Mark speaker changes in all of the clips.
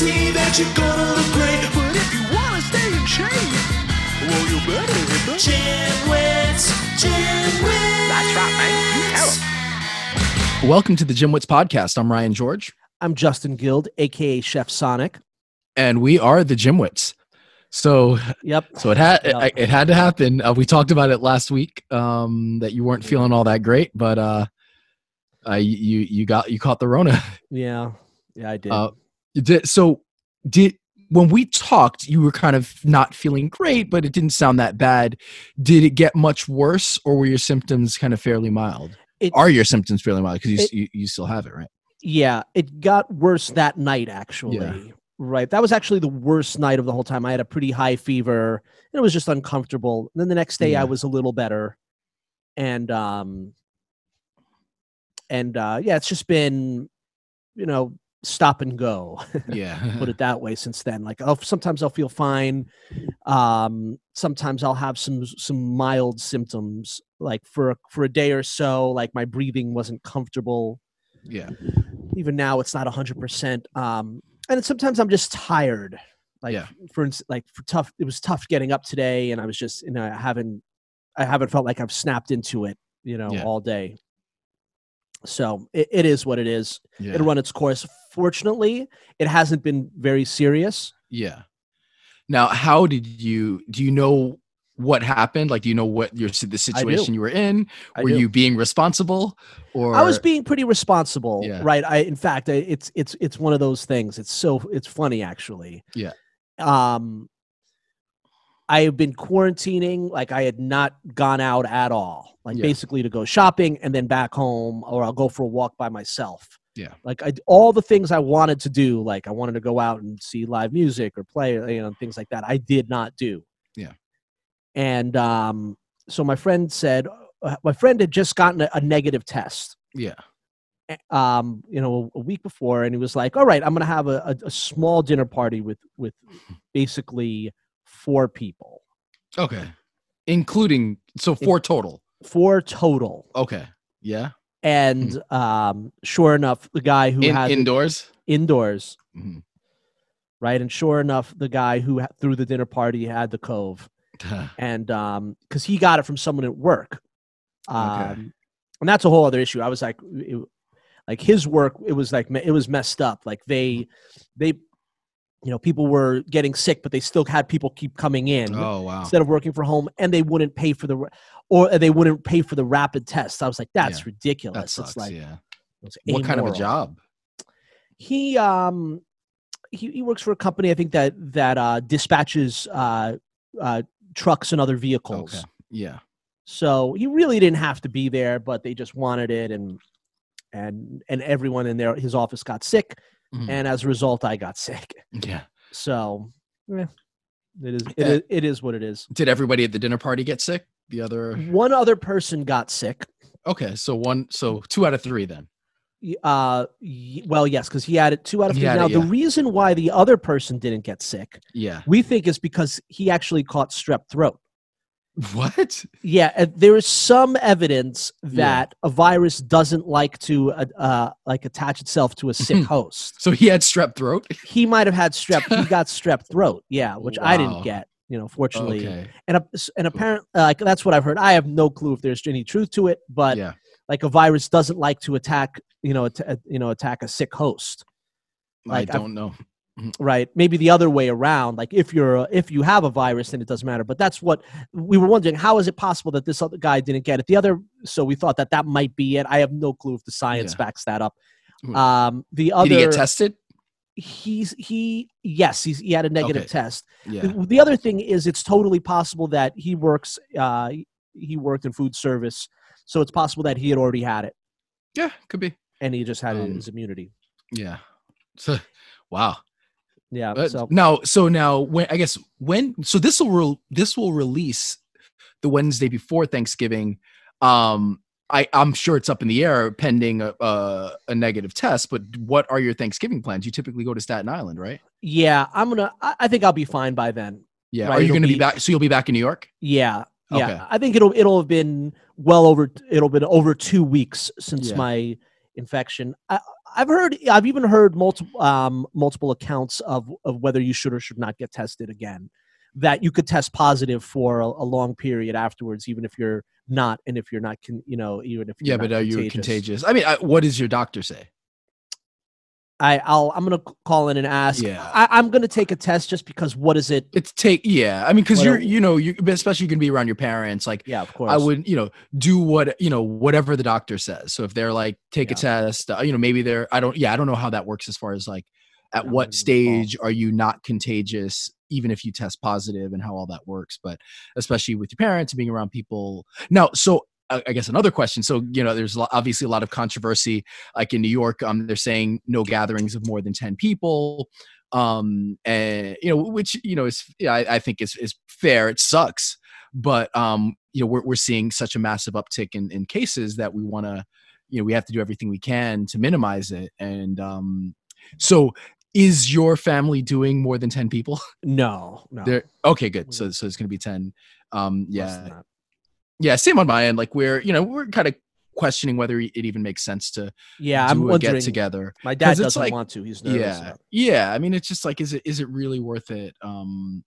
Speaker 1: guarantee that you're gonna look great, but if you wanna stay in shape, well, you better hit the gym wits, gym wits. That's right, man. Tell 'em.
Speaker 2: welcome to the GymWits podcast. I'm Ryan George,
Speaker 3: I'm Justin Guild, aka Chef Sonic.
Speaker 2: and we are the GymWits. So,
Speaker 3: Yep.
Speaker 2: so it had
Speaker 3: Yeah.
Speaker 2: it, it had to happen. Uh, we talked about it last week um, that you weren't feeling all that great, but uh, uh, you you got you caught the Rona.
Speaker 3: Yeah. Yeah, I did.
Speaker 2: Uh, did, so did when we talked, you were kind of not feeling great, but it didn't sound that bad. Did it get much worse, or were your symptoms kind of fairly mild?
Speaker 3: It-
Speaker 2: Are your symptoms fairly mild? Because you, you you still have it, right?
Speaker 3: yeah, it got worse that night, actually.
Speaker 2: Yeah.
Speaker 3: Right. That was actually the worst night of the whole time. I had a pretty high fever. And it was just uncomfortable. And then the next day
Speaker 2: Yeah.
Speaker 3: I was a little better. And um and uh yeah, it's just been, you know, stop and go.
Speaker 2: Yeah.
Speaker 3: put it that way since then like I'll, sometimes i'll feel fine um sometimes i'll have some some mild symptoms like for a- for a day or so like my breathing wasn't comfortable
Speaker 2: yeah.
Speaker 3: even now it's not 100% um and sometimes i'm just tired like
Speaker 2: Yeah.
Speaker 3: for instance like for tough it was tough getting up today and i was just you know i haven't i haven't felt like i've snapped into it you know
Speaker 2: Yeah.
Speaker 3: all day so it, it is what it is
Speaker 2: Yeah.
Speaker 3: it'll run its course fortunately it hasn't been very serious
Speaker 2: Yeah. Now, how did you? Do you know what happened? Like, do you know what your the situation you were in? Were you being responsible, or
Speaker 3: I was being pretty responsible,
Speaker 2: Yeah.
Speaker 3: right? I, in fact, I, it's it's it's one of those things. It's so it's funny actually.
Speaker 2: Yeah.
Speaker 3: Um, I have been quarantining, like I had not gone out at all, like
Speaker 2: Yeah.
Speaker 3: basically to go shopping and then back home, or I'll go for a walk by myself.
Speaker 2: Yeah.
Speaker 3: Like I all the things I wanted to do, like I wanted to go out and see live music or play, you know, things like that. I did not do.
Speaker 2: Yeah.
Speaker 3: And um, so my friend said, uh, my friend had just gotten a, a negative test
Speaker 2: yeah,
Speaker 3: um, you know, a week before, and he was like, "All right, I'm going to have a, a, a small dinner party with with basically four people,
Speaker 2: okay, including so four total.
Speaker 3: four total."
Speaker 2: Okay, yeah,
Speaker 3: And um, sure enough, the guy who
Speaker 2: In,
Speaker 3: had
Speaker 2: indoors.
Speaker 3: indoors,
Speaker 2: Mhm.
Speaker 3: right, and sure enough, the guy who threw the dinner party had the cove, and um, because he got it from someone at work, um,
Speaker 2: Okay.
Speaker 3: and that's a whole other issue. I was like, it, like his work, it was like it was messed up. Like they, they, you know, people were getting sick, but they still had people keep coming in
Speaker 2: Oh wow.
Speaker 3: instead of working from home, and they wouldn't pay for the, or they wouldn't pay for the rapid test. I was like, that's
Speaker 2: Yeah,
Speaker 3: ridiculous.
Speaker 2: That sucks.
Speaker 3: it's like
Speaker 2: yeah.
Speaker 3: it's
Speaker 2: What kind of a job?
Speaker 3: He um, he, he works for a company I think that that uh, dispatches uh, uh, trucks and other vehicles.
Speaker 2: Okay. Yeah.
Speaker 3: So he really didn't have to be there, but they just wanted it, and and and everyone in there, his office got sick,
Speaker 2: Mhm.
Speaker 3: and as a result, I got sick.
Speaker 2: Yeah.
Speaker 3: So, eh, it is it
Speaker 2: Yeah.
Speaker 3: is it is what it is.
Speaker 2: Did everybody at the dinner party get sick? The other.
Speaker 3: One other person got sick.
Speaker 2: Okay, so one, so two out of three then.
Speaker 3: Uh, well, yes, because he had it two out of three. Now,
Speaker 2: it,
Speaker 3: the reason why the other person didn't get sick,
Speaker 2: Yeah.
Speaker 3: we think, is because he actually caught strep throat.
Speaker 2: What?
Speaker 3: Yeah, uh, there is some evidence
Speaker 2: Yeah.
Speaker 3: that a virus doesn't like to uh, uh, like attach itself to a sick host.
Speaker 2: So he had strep throat.
Speaker 3: He might have had strep. He got strep throat. Yeah, which I didn't get. You know, fortunately,
Speaker 2: Okay.
Speaker 3: and and apparent uh, like that's what I've heard. I have no clue if there's any truth to it, but
Speaker 2: yeah.
Speaker 3: like a virus doesn't like to attack. You know, at, you know, attack a sick host. like,
Speaker 2: I
Speaker 3: I've-
Speaker 2: don't know.
Speaker 3: Right maybe the other way around like if you're a, if you have a virus then it doesn't matter but that's what we were wondering how is it possible that this other guy didn't get it the other so we thought that that might be it i have no clue if the science
Speaker 2: Yeah.
Speaker 3: backs that up um the other
Speaker 2: Did he get tested?
Speaker 3: he's he yes he's he had a negative
Speaker 2: Okay.
Speaker 3: test
Speaker 2: Yeah.
Speaker 3: the, the other thing is it's totally possible that he works uh he worked in food service so it's possible that he had already had it
Speaker 2: Yeah, could be.
Speaker 3: and he just had
Speaker 2: Um,
Speaker 3: his immunity
Speaker 2: Yeah. So, wow.
Speaker 3: Yeah
Speaker 2: Uh,
Speaker 3: so
Speaker 2: now, so now, when I guess when so this will re- this will release the Wednesday before Thanksgiving. Um, I I'm sure it's up in the air pending a a, a negative test. But what are your Thanksgiving plans? You typically go to Staten Island, right?
Speaker 3: yeah i'm gonna i, I think i'll be fine by then
Speaker 2: Yeah.
Speaker 3: Right,
Speaker 2: are you
Speaker 3: it'll
Speaker 2: going to be
Speaker 3: be-
Speaker 2: back? So you'll be back in New York?
Speaker 3: Yeah, yeah.
Speaker 2: Okay.
Speaker 3: I think it'll it'll have been well over it'll been over two weeks since
Speaker 2: Yeah.
Speaker 3: my infection. I, I've heard, I've even heard multiple um, multiple accounts of of whether you should or should not get tested again. That you could test positive for a, a long period afterwards, even if you're not, and if you're not, con, you know, even if
Speaker 2: Yeah, but are you contagious? I mean, I, what does your doctor say?
Speaker 3: I, I'll I'm gonna call in and ask.
Speaker 2: Yeah.
Speaker 3: I, I'm gonna take a test just because. What is it?
Speaker 2: It's take yeah. I mean, because you're you know you especially you can be around your parents. Like
Speaker 3: Yeah, of course.
Speaker 2: I would you know do what you know whatever the doctor says. So if they're like take a test, uh, you know maybe they're I don't yeah I don't know how that works as far as like at
Speaker 3: Yeah,
Speaker 2: what stage are you not contagious even if you test positive and how all that works. But especially with your parents and being around people now. So I guess another question. So you know, there's obviously a lot of controversy. Like in New York, um, they're saying no gatherings of more than ten people. Um, and you know, which you know is yeah, I, I think is is fair. It sucks, but um, you know, we're we're seeing such a massive uptick in in cases that we want to, you know, we have to do everything we can to minimize it. And um, so is your family doing more than 10 people
Speaker 3: no, no.
Speaker 2: okay good so so it's going to be 10 um yeah. Yeah same on my end like we're you know we're kind of questioning whether it even makes sense to
Speaker 3: Yeah,
Speaker 2: do
Speaker 3: I'm
Speaker 2: a get together
Speaker 3: My dad doesn't
Speaker 2: like-
Speaker 3: want to. He's nervous.
Speaker 2: yeah yeah i mean it's just like is it is it really worth it um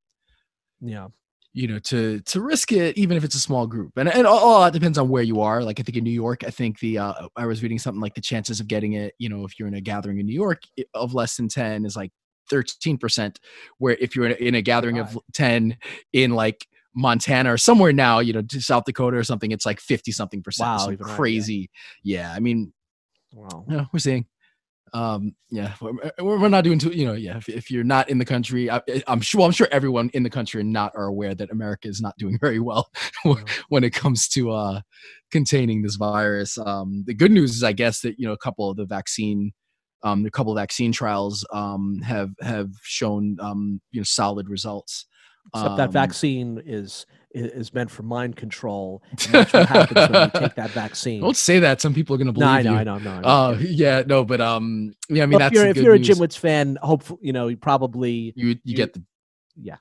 Speaker 3: yeah.
Speaker 2: you know to to risk it even if it's a small group and and all, that depends on where you are like i think in new york i think the uh, i was reading something like the chances of getting it you know if you're in a gathering in new york of less than 10 is like 13% where if you're in a, in a gathering of 10 in like montana or somewhere now you know to south dakota or something it's like 50 something percent
Speaker 3: Wow,
Speaker 2: Some
Speaker 3: even higher, yeah.
Speaker 2: crazy yeah i mean
Speaker 3: Wow.
Speaker 2: yeah, we're seeing. Um, yeah, we're, we're not doing too. You know, yeah. If, if you're not in the country, I, I'm sure. Well, I'm sure everyone in the country and not are aware that America is not doing very well when it comes to uh, containing this virus. Um, the good news is, I guess, that you know a couple of the vaccine, um, a couple of vaccine trials um, have have shown um, you know solid results.
Speaker 3: Except that
Speaker 2: Um,
Speaker 3: vaccine is is meant for mind control. And that's what happens when you take that vaccine.
Speaker 2: Don't say that. Some people are going to believe
Speaker 3: no, I know,
Speaker 2: you.
Speaker 3: I know, no. I know.
Speaker 2: Uh, yeah, no, but um, yeah, I mean
Speaker 3: Well,
Speaker 2: that's
Speaker 3: if you're, if you're a. Jim Woods fan, hopefully, you know, you probably
Speaker 2: you you
Speaker 3: you-
Speaker 2: get the
Speaker 3: yeah.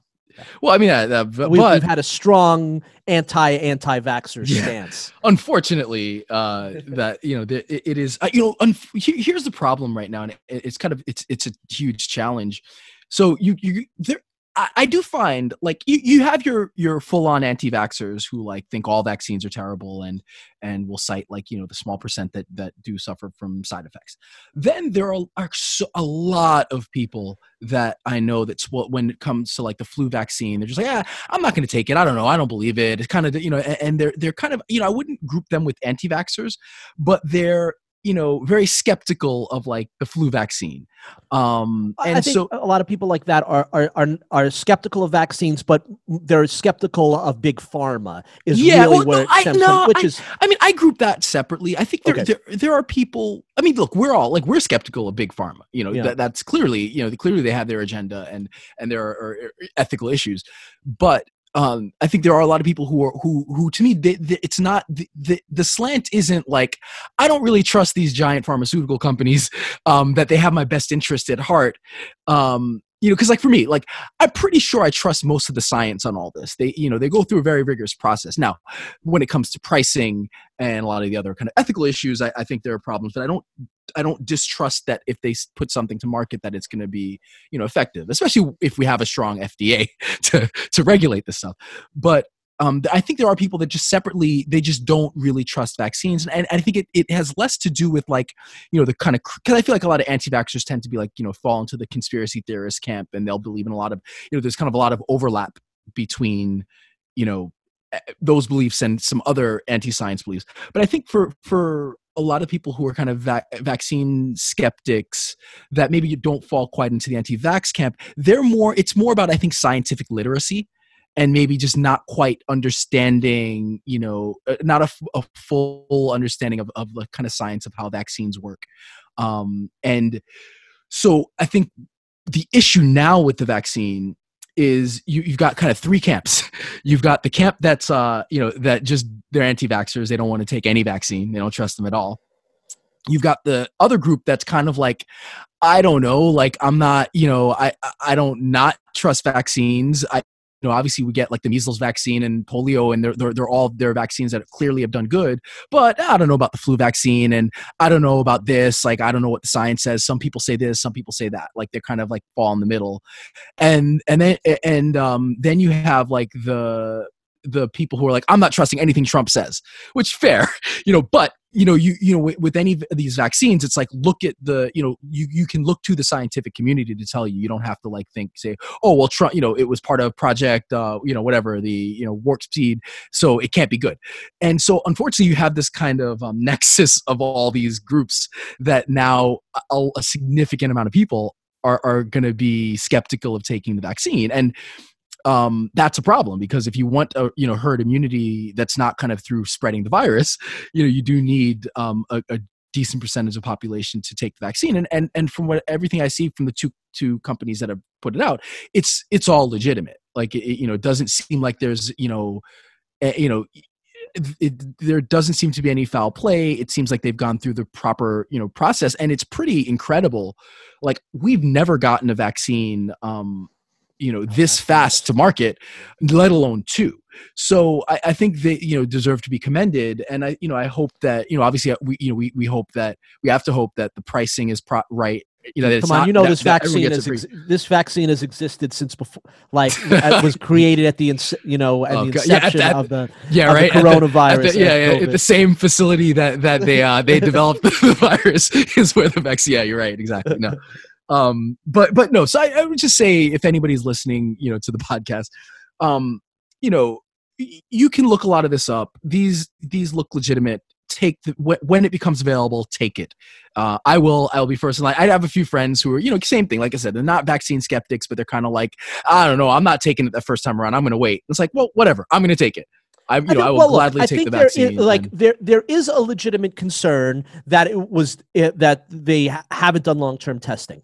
Speaker 2: well. I mean, uh, uh, but,
Speaker 3: we've, we've had a strong anti anti vaxxer
Speaker 2: Yeah.
Speaker 3: stance.
Speaker 2: unfortunately uh that you know the, it, it is uh, you know un- here's the problem right now and it, it's kind of it's it's a huge challenge so you you there I, do find like you, you have your your full on anti-vaxxers who like think all vaccines are terrible and and will cite like you know the small percent that that do suffer from side effects. Then there are, are so, a lot of people that I know that's what when it comes to like the flu vaccine, they're just like, ah, I'm not going to take it. I don't know. I don't believe it. It's kind of you know, a- and they're they're kind of you know, I wouldn't group them with anti-vaxxers, but they're you know very skeptical of like the flu vaccine. Um, and
Speaker 3: I think
Speaker 2: so
Speaker 3: a lot of people like that are, are are are skeptical of vaccines, but they're skeptical of big pharma. Is
Speaker 2: Yeah,
Speaker 3: really
Speaker 2: well,
Speaker 3: where
Speaker 2: no,
Speaker 3: it
Speaker 2: I- no,
Speaker 3: from, which
Speaker 2: I-
Speaker 3: is
Speaker 2: I mean, I group that separately. I think there,
Speaker 3: Okay.
Speaker 2: there there are people. I mean, look, we're all like we're skeptical of big pharma. You know,
Speaker 3: Yeah.
Speaker 2: that, that's clearly you know clearly they have their agenda and and there are, are ethical issues, but. Um, I think there are a lot of people who are who who to me it's not the, the the slant isn't like I don't really trust these giant pharmaceutical companies um, that they have my best interest at heart. Um, you know, because like for me, like I'm pretty sure I trust most of the science on all this. They you know they go through a very rigorous process. Now, when it comes to pricing and a lot of the other kind of ethical issues, I, I think there are problems, but I don't I don't distrust that if they put something to market that it's going to be you know effective, especially if we have a strong FDA to to regulate this stuff. But um, I think there are people that just separately they just don't really trust vaccines, and, and I think it, it has less to do with like you know the kind of because I feel like a lot of anti-vaxxers tend to be like you know fall into the conspiracy theorist camp, and they'll believe in a lot of you know there's kind of a lot of overlap between you know eh, those beliefs and some other anti-science beliefs. But I think for for a lot of people who are kind of vac- vaccine skeptics that maybe you don't fall quite into the anti-vax camp, they're more. It's more about I think scientific literacy and maybe just not quite understanding, you know, uh, not a full understanding of of the kind of science of how vaccines work. Um, and so I think the issue now with the vaccine is you, you've got kind of three camps. You've got the camp that's uh, you know that just they're anti-vaxxers. They don't want to take any vaccine. They don't trust them at all. You've got the other group that's kind of like, I don't know, like I'm not, you know, I I- don't not trust vaccines. I know, obviously we get like the measles vaccine and polio, and they're they're, they're all their vaccines that clearly have done good. But I don't know about the flu vaccine, and I don't know about this. Like I don't know what the science says. Some people say this, some people say that. Like they're kind of like fall in the middle, and and then and um, then you have like the the people who are like, I'm not trusting anything Trump says, which fair, you know, but you know, you you know, with, with, any of these vaccines, it's like look at the, you know, you you can look to the scientific community to tell you. You don't have to like think, say, oh well, Trump, you know, it was part of Project, uh, you know, whatever the you know warp speed, so it can't be good. And so, unfortunately, you have this kind of um, nexus of all these groups that now a, a significant amount of people are are going to be skeptical of taking the vaccine and um, that's a problem because if you want a you know herd immunity that's not kind of through spreading the virus, you know you do need um, a, a decent percentage of population to take the vaccine. And and and from what everything i see from the two two companies that have put it out it's it's all legitimate. Like it, you know it doesn't seem like there's you know you know it, it, there doesn't seem to be any foul play. It seems like they've gone through the proper you know process and it's pretty incredible. Like we've never gotten a vaccine um you know this fast to market let alone two. So I, I, think they you know deserve to be commended. And i you know i hope that you know obviously uh, we you know we, we hope that we have to hope that the pricing is pro- right you know
Speaker 3: come on you know that, this vaccine has ex- this vaccine has existed since before like it was created at the you know at oh, the inception yeah, at, of the
Speaker 2: yeah
Speaker 3: of
Speaker 2: right
Speaker 3: the coronavirus
Speaker 2: the, yeah, yeah the same facility that that they uh they developed the virus is where the vaccine yeah you're right exactly no um but but no so I, I, would just say if anybody's listening you know to the podcast um you know you can look a lot of this up. These these look legitimate. Take the, when it becomes available take it. Uh, i will i will be first in line. I have a few friends who are you know same thing. Like i said they're not vaccine skeptics but they're kind of like i don't know i'm not taking it the first time around. I'm gonna wait. It's like well whatever. I'm gonna take it. I, you I know, think, I will well, gladly look, take the vaccine.
Speaker 3: Is, like and, there, there is a legitimate concern that it was it, that they haven't done long term testing.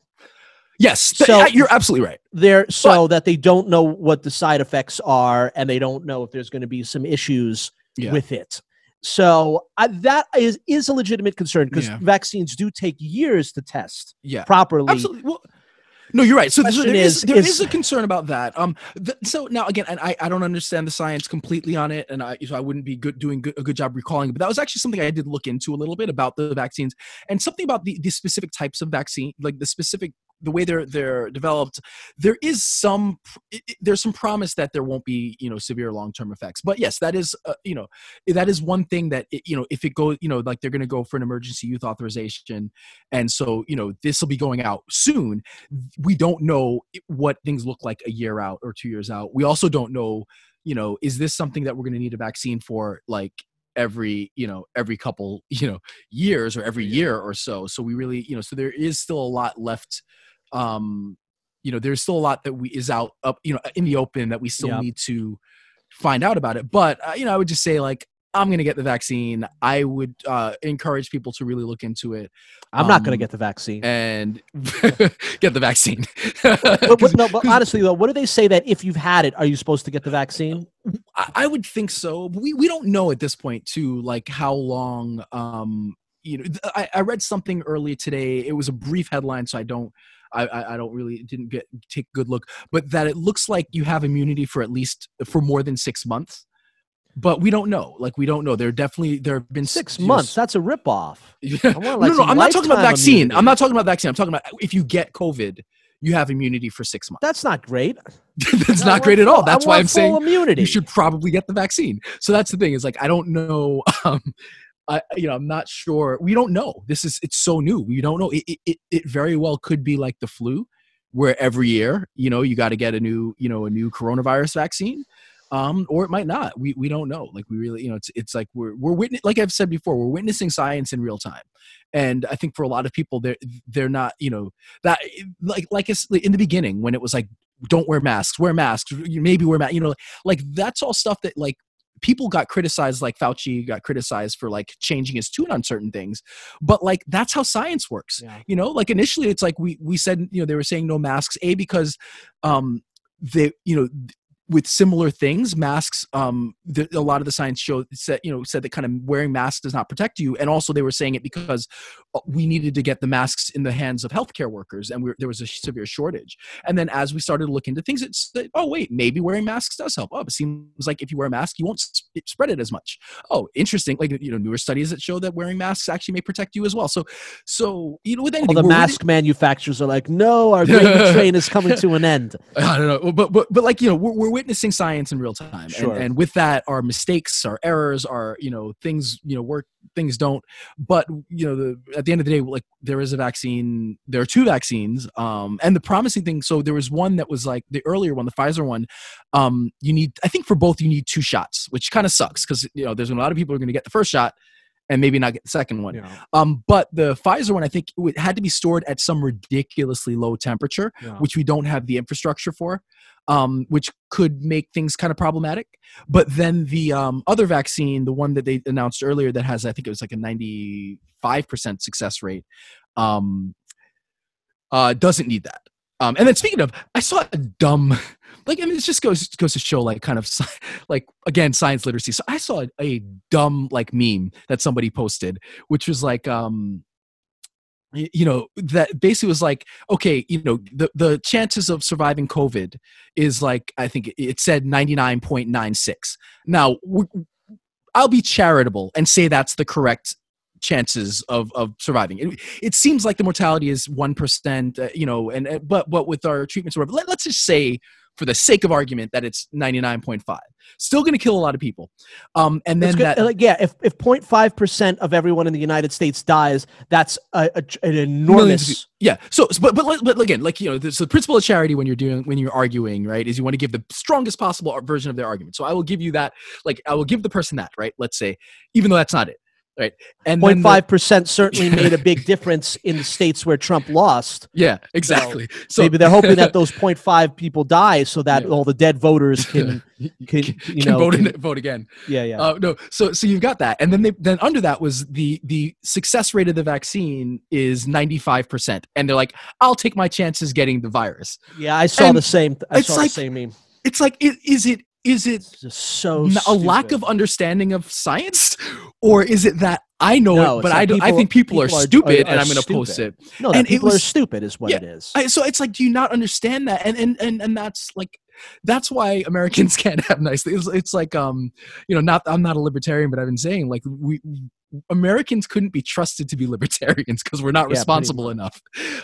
Speaker 2: Yes, th- so you're absolutely right.
Speaker 3: There, so but, that they don't know what the side effects are, and they don't know if there's going to be some issues yeah. with it. So uh, that is is a legitimate concern because yeah. vaccines do take years to test
Speaker 2: yeah.
Speaker 3: properly.
Speaker 2: Absolutely. Well, no, you're right. So, so there is, is there is, is, a concern about that. Um, th- so now again, and I, I don't understand the science completely on it, and I so I wouldn't be good doing good, a good job recalling. It, but that was actually something I did look into a little bit about the vaccines and something about the the specific types of vaccine, like the specific the way they're they're developed there is some there's some promise that there won't be you know severe long-term effects. But yes that is uh, you know that is one thing that it, you know if it goes you know like they're going to go for an emergency use authorization and so you know this will be going out soon we don't know what things look like a year out or two years out. We also don't know you know is this something that we're going to need a vaccine for like every you know every couple you know years or every year or so. So we really you know so there is still a lot left um, you know, there's still a lot that we is out up, you know, in the open that we still need to find out about it. But uh, you know, I would just say like I'm going to get the vaccine. I would uh, encourage people to really look into it.
Speaker 3: I'm um, not going to get the vaccine
Speaker 2: and get the vaccine.
Speaker 3: but, but, no, but honestly though, what do they say that if you've had it, are you supposed to get the vaccine?
Speaker 2: I, I would think so. We we don't know at this point too, like how long. Um, you know, I, I read something earlier today. It was a brief headline, so I don't I, I don't really didn't get take a good look, but that it looks like you have immunity for at least for more than six months. But we don't know. Like we don't know. There definitely there have been
Speaker 3: six months. That's a ripoff.
Speaker 2: Yeah. no, no, I'm not talking about vaccine. Immunity. I'm not talking about vaccine. I'm talking about if you get COVID, you have immunity for six months.
Speaker 3: That's not great.
Speaker 2: that's not great
Speaker 3: full,
Speaker 2: at all. That's why I'm saying
Speaker 3: immunity.
Speaker 2: you should probably get the vaccine. So that's the thing. Is like I don't know. Um, I, you know, I'm not sure. We don't know. This is it's so new. We don't know. It it, it very well could be like the flu, where every year, you know, you got to get a new, you know, a new coronavirus vaccine, um, or it might not. We we don't know. Like we really, you know, it's it's like we're we're witness. Like I've said before, we're witnessing science in real time, and I think for a lot of people, they're they're not, you know, that like like it's in the beginning when it was like don't wear masks, wear masks, maybe wear masks, you know, like that's all stuff that like people got criticized like fauci got criticized for like changing his tune on certain things but like that's how science works yeah. you know like initially it's like we we said you know they were saying no masks a because um they you know with similar things masks um the, a lot of the science showed said you know said that kind of wearing masks does not protect you. And also they were saying it because uh, we needed to get the masks in the hands of healthcare workers and we there was a severe shortage. And then as we started to look into things it's oh wait maybe wearing masks does help. Oh it seems like if you wear a mask you won't sp- spread it as much. Oh interesting. Like you know newer studies that show that wearing masks actually may protect you as well. So so you know with anything
Speaker 3: All the mask manufacturers are like, no, our great train is coming to an end.
Speaker 2: I don't know, but but but like you know, we're, we're witnessing science in real time,
Speaker 3: Sure.
Speaker 2: and, and with that, our mistakes, our errors, our you know things you know work, things don't. But you know, the, at the end of the day, like there is a vaccine. There are two vaccines, um, and the promising thing. So there was one that was like the earlier one, the Pfizer one. Um, you need, I think, for both, you need two shots, which kind of sucks because you know there's a lot of people who are going to get the first shot and maybe not get the second one.
Speaker 3: Know,
Speaker 2: Um, but the Pfizer one, I think, it had to be stored at some ridiculously low temperature
Speaker 3: know.
Speaker 2: which we don't have the infrastructure for, um, which could make things kind of problematic. But then the um, other vaccine, the one that they announced earlier, that has I think it was like a ninety-five percent success rate, um, uh, doesn't need that. Um, and then speaking of, I saw a dumb, like, I mean, it just goes goes to show, like, kind of, like, again, science literacy. So I saw a, a dumb, like, meme that somebody posted, which was like, um, you know that basically was like okay you know the the chances of surviving covid is like i think it said 99.96 now i'll be charitable and say that's the correct chances of of surviving it, it seems like the mortality is 1% uh, you know and uh, but but with our treatments or whatever let, let's just say for the sake of argument that it's 99.5 still going to kill a lot of people um and then that
Speaker 3: like, yeah, if if 0.5 percent of everyone in the United States dies, that's a, a, an enormous.
Speaker 2: Yeah. So, so- but, but but again, like you know, the, so the principle of charity when you're doing when you're arguing, right, is you want to give the strongest possible version of their argument. So I will give you that. Like I will give the person that, right? Let's say, even though that's not it, right? And
Speaker 3: 0.5 percent certainly made a big difference in the states where Trump lost.
Speaker 2: yeah, exactly. So
Speaker 3: Maybe they're hoping that those 0.5 people die so that
Speaker 2: Yeah.
Speaker 3: all the dead voters can, can you
Speaker 2: can
Speaker 3: know,
Speaker 2: vote, in, vote again.
Speaker 3: yeah, yeah.
Speaker 2: Uh, no, so so you've got that, and then they then under that was the the success rate of the vaccine is ninety five percent, and they're like, I'll take my chances getting the virus.
Speaker 3: yeah, I saw
Speaker 2: and
Speaker 3: the same. I saw
Speaker 2: like-
Speaker 3: the same meme.
Speaker 2: It's like, is it is it
Speaker 3: so
Speaker 2: a lack of understanding of science, or is it that I know
Speaker 3: No,
Speaker 2: it, but
Speaker 3: that
Speaker 2: I do, I think people, are
Speaker 3: people are-
Speaker 2: stupid,
Speaker 3: are-
Speaker 2: and I'm going to post it.
Speaker 3: No,
Speaker 2: and it
Speaker 3: people are
Speaker 2: was-
Speaker 3: stupid is what
Speaker 2: yeah,
Speaker 3: it is.
Speaker 2: I, so it's like, do you not understand that? And and and and that's like, that's why Americans can't have nice things. It's, it's like, um, you know, not I'm not a libertarian, but I've been saying like we. Americans couldn't be trusted to be libertarians because we're not
Speaker 3: pretty
Speaker 2: responsible enough.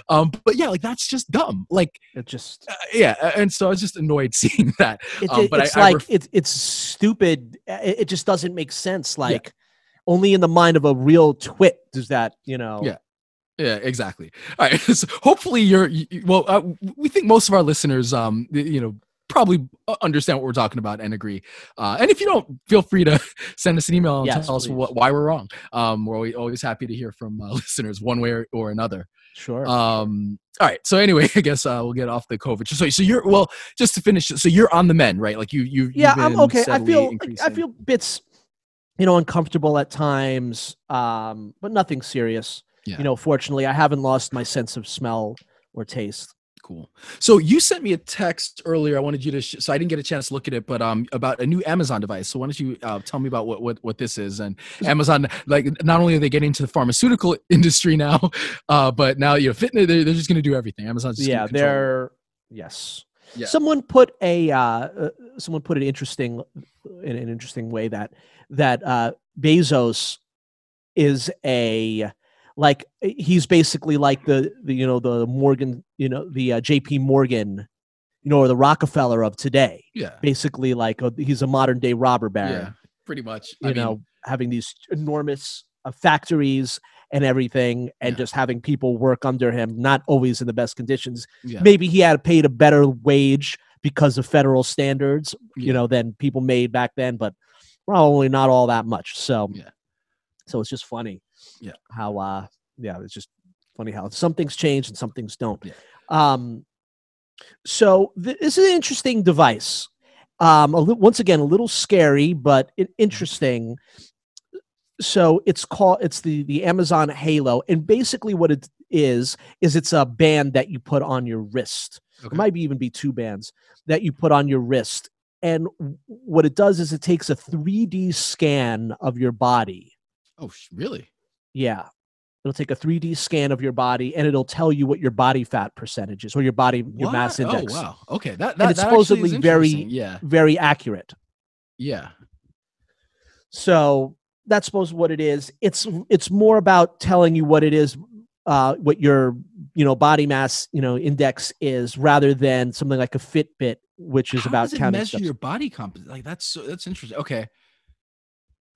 Speaker 2: Um, but yeah, like that's just dumb. Like,
Speaker 3: It just
Speaker 2: uh, yeah, uh, and so I was just annoyed seeing that.
Speaker 3: it,
Speaker 2: Um, but
Speaker 3: it's
Speaker 2: I
Speaker 3: like
Speaker 2: ref-
Speaker 3: it's it's stupid. It, it just doesn't make sense. Like only in the mind of a real twit does that, you know.
Speaker 2: Yeah. Yeah, exactly. All right. So hopefully you're you- you- well. Uh, we think most of our listeners, um, you know, probably uh, understand what we're talking about and agree. Uh, and if you don't, feel free to send us an email and
Speaker 3: Yes,
Speaker 2: tell us what, why we're wrong. Um, we're always, always happy to hear from uh, listeners, one way or, another.
Speaker 3: Sure.
Speaker 2: Um, all right. So anyway, I guess uh, we'll get off the COVID. So, so you're well, just to finish. So you're on the men, right? Like you, you.
Speaker 3: yeah, I'm okay. I feel I feel bits, you know, uncomfortable at times, um, but nothing serious.
Speaker 2: Yeah.
Speaker 3: You know, fortunately, I haven't lost my sense of smell or taste.
Speaker 2: Cool. So you sent me a text earlier. I wanted you to, sh- so I didn't get a chance to look at it, but um, about a new Amazon device. So why don't you uh, tell me about what what what this is? And Amazon, like, not only are they getting into the pharmaceutical industry now, uh, but now you know, fitness. They're, they're just going to do everything. Amazon's just gonna
Speaker 3: yeah,
Speaker 2: control it.
Speaker 3: they're yes.
Speaker 2: Yeah.
Speaker 3: Someone put a uh, uh, someone put an interesting in an interesting way that that uh, Bezos is a like he's basically like the, the you know the Morgan you know the uh, J.P. Morgan you know or the Rockefeller of today.
Speaker 2: Yeah.
Speaker 3: Basically, like a, he's a modern day robber baron.
Speaker 2: Yeah. Pretty much.
Speaker 3: you
Speaker 2: I mean,
Speaker 3: know, having these enormous uh, factories and everything, and
Speaker 2: Yeah.
Speaker 3: just having people work under him, not always in the best conditions.
Speaker 2: Yeah.
Speaker 3: Maybe he had paid a better wage because of federal standards,
Speaker 2: Yeah.
Speaker 3: you know, than people made back then, but probably not all that much. So,
Speaker 2: Yeah.
Speaker 3: So it's just funny,
Speaker 2: Yeah.
Speaker 3: how, uh, yeah, it's just funny how some things change and some things don't.
Speaker 2: Yeah.
Speaker 3: Um, so th- this is an interesting device. Um, a li- once again, a little scary, but
Speaker 2: Mm-hmm.
Speaker 3: interesting. So it's called it's the the Amazon Halo, and basically what it is is it's a band that you put on your wrist.
Speaker 2: Okay.
Speaker 3: It might be even be two bands that you put on your wrist, and what it does is it takes a 3D scan of your body.
Speaker 2: Oh, really?
Speaker 3: Yeah. It'll take a 3D scan of your body and it'll tell you what your body fat percentage is or your body your mass index.
Speaker 2: Oh, wow. Okay. That, that
Speaker 3: it's
Speaker 2: that
Speaker 3: supposedly very-
Speaker 2: yeah.
Speaker 3: Very accurate.
Speaker 2: Yeah.
Speaker 3: So that's supposed what it is. It's it's more about telling you what it is, uh, what your you know body mass you know index is, rather than something like a Fitbit, which is
Speaker 2: How
Speaker 3: about
Speaker 2: does it
Speaker 3: counting
Speaker 2: measure
Speaker 3: steps.
Speaker 2: your body comp? Like that's so, that's interesting. Okay.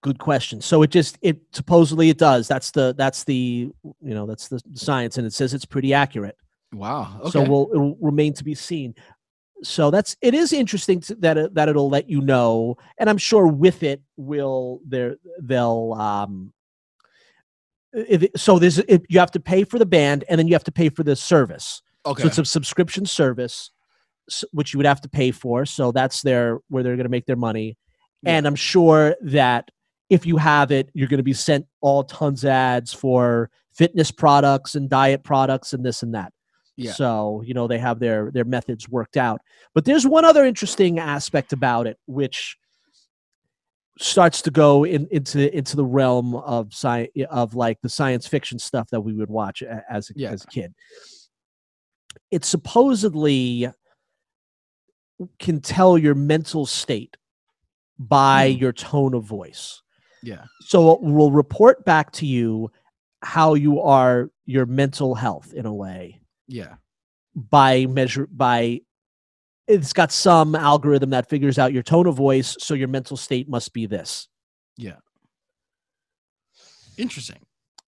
Speaker 3: Good question. So it just it supposedly it does. That's the that's the you know that's the science, and it says it's pretty accurate.
Speaker 2: Wow. Okay.
Speaker 3: So we'll it'll remain to be seen. So that's it is interesting to, that it, that it'll let you know, and I'm sure with it will there they'll um. If it, so there's if you have to pay for the band and then you have to pay for the service.
Speaker 2: okay.
Speaker 3: So it's a subscription service, which you would have to pay for. So that's their where they're going to make their money.
Speaker 2: Yeah.
Speaker 3: And I'm sure that if you have it, you're going to be sent all tons of ads for fitness products and diet products and this and that.
Speaker 2: Yeah.
Speaker 3: So you know they have their their methods worked out. But there's one other interesting aspect about it, which starts to go in, into into the realm of science of like the science fiction stuff that we would watch as a,
Speaker 2: Yeah.
Speaker 3: as a kid. It supposedly can tell your mental state by
Speaker 2: Hmm.
Speaker 3: your tone of voice.
Speaker 2: Yeah.
Speaker 3: So uh, we'll report back to you how you are your mental health in a way
Speaker 2: Yeah.
Speaker 3: by measure by it's got some algorithm that figures out your tone of voice so your mental state must be this
Speaker 2: Yeah. Interesting.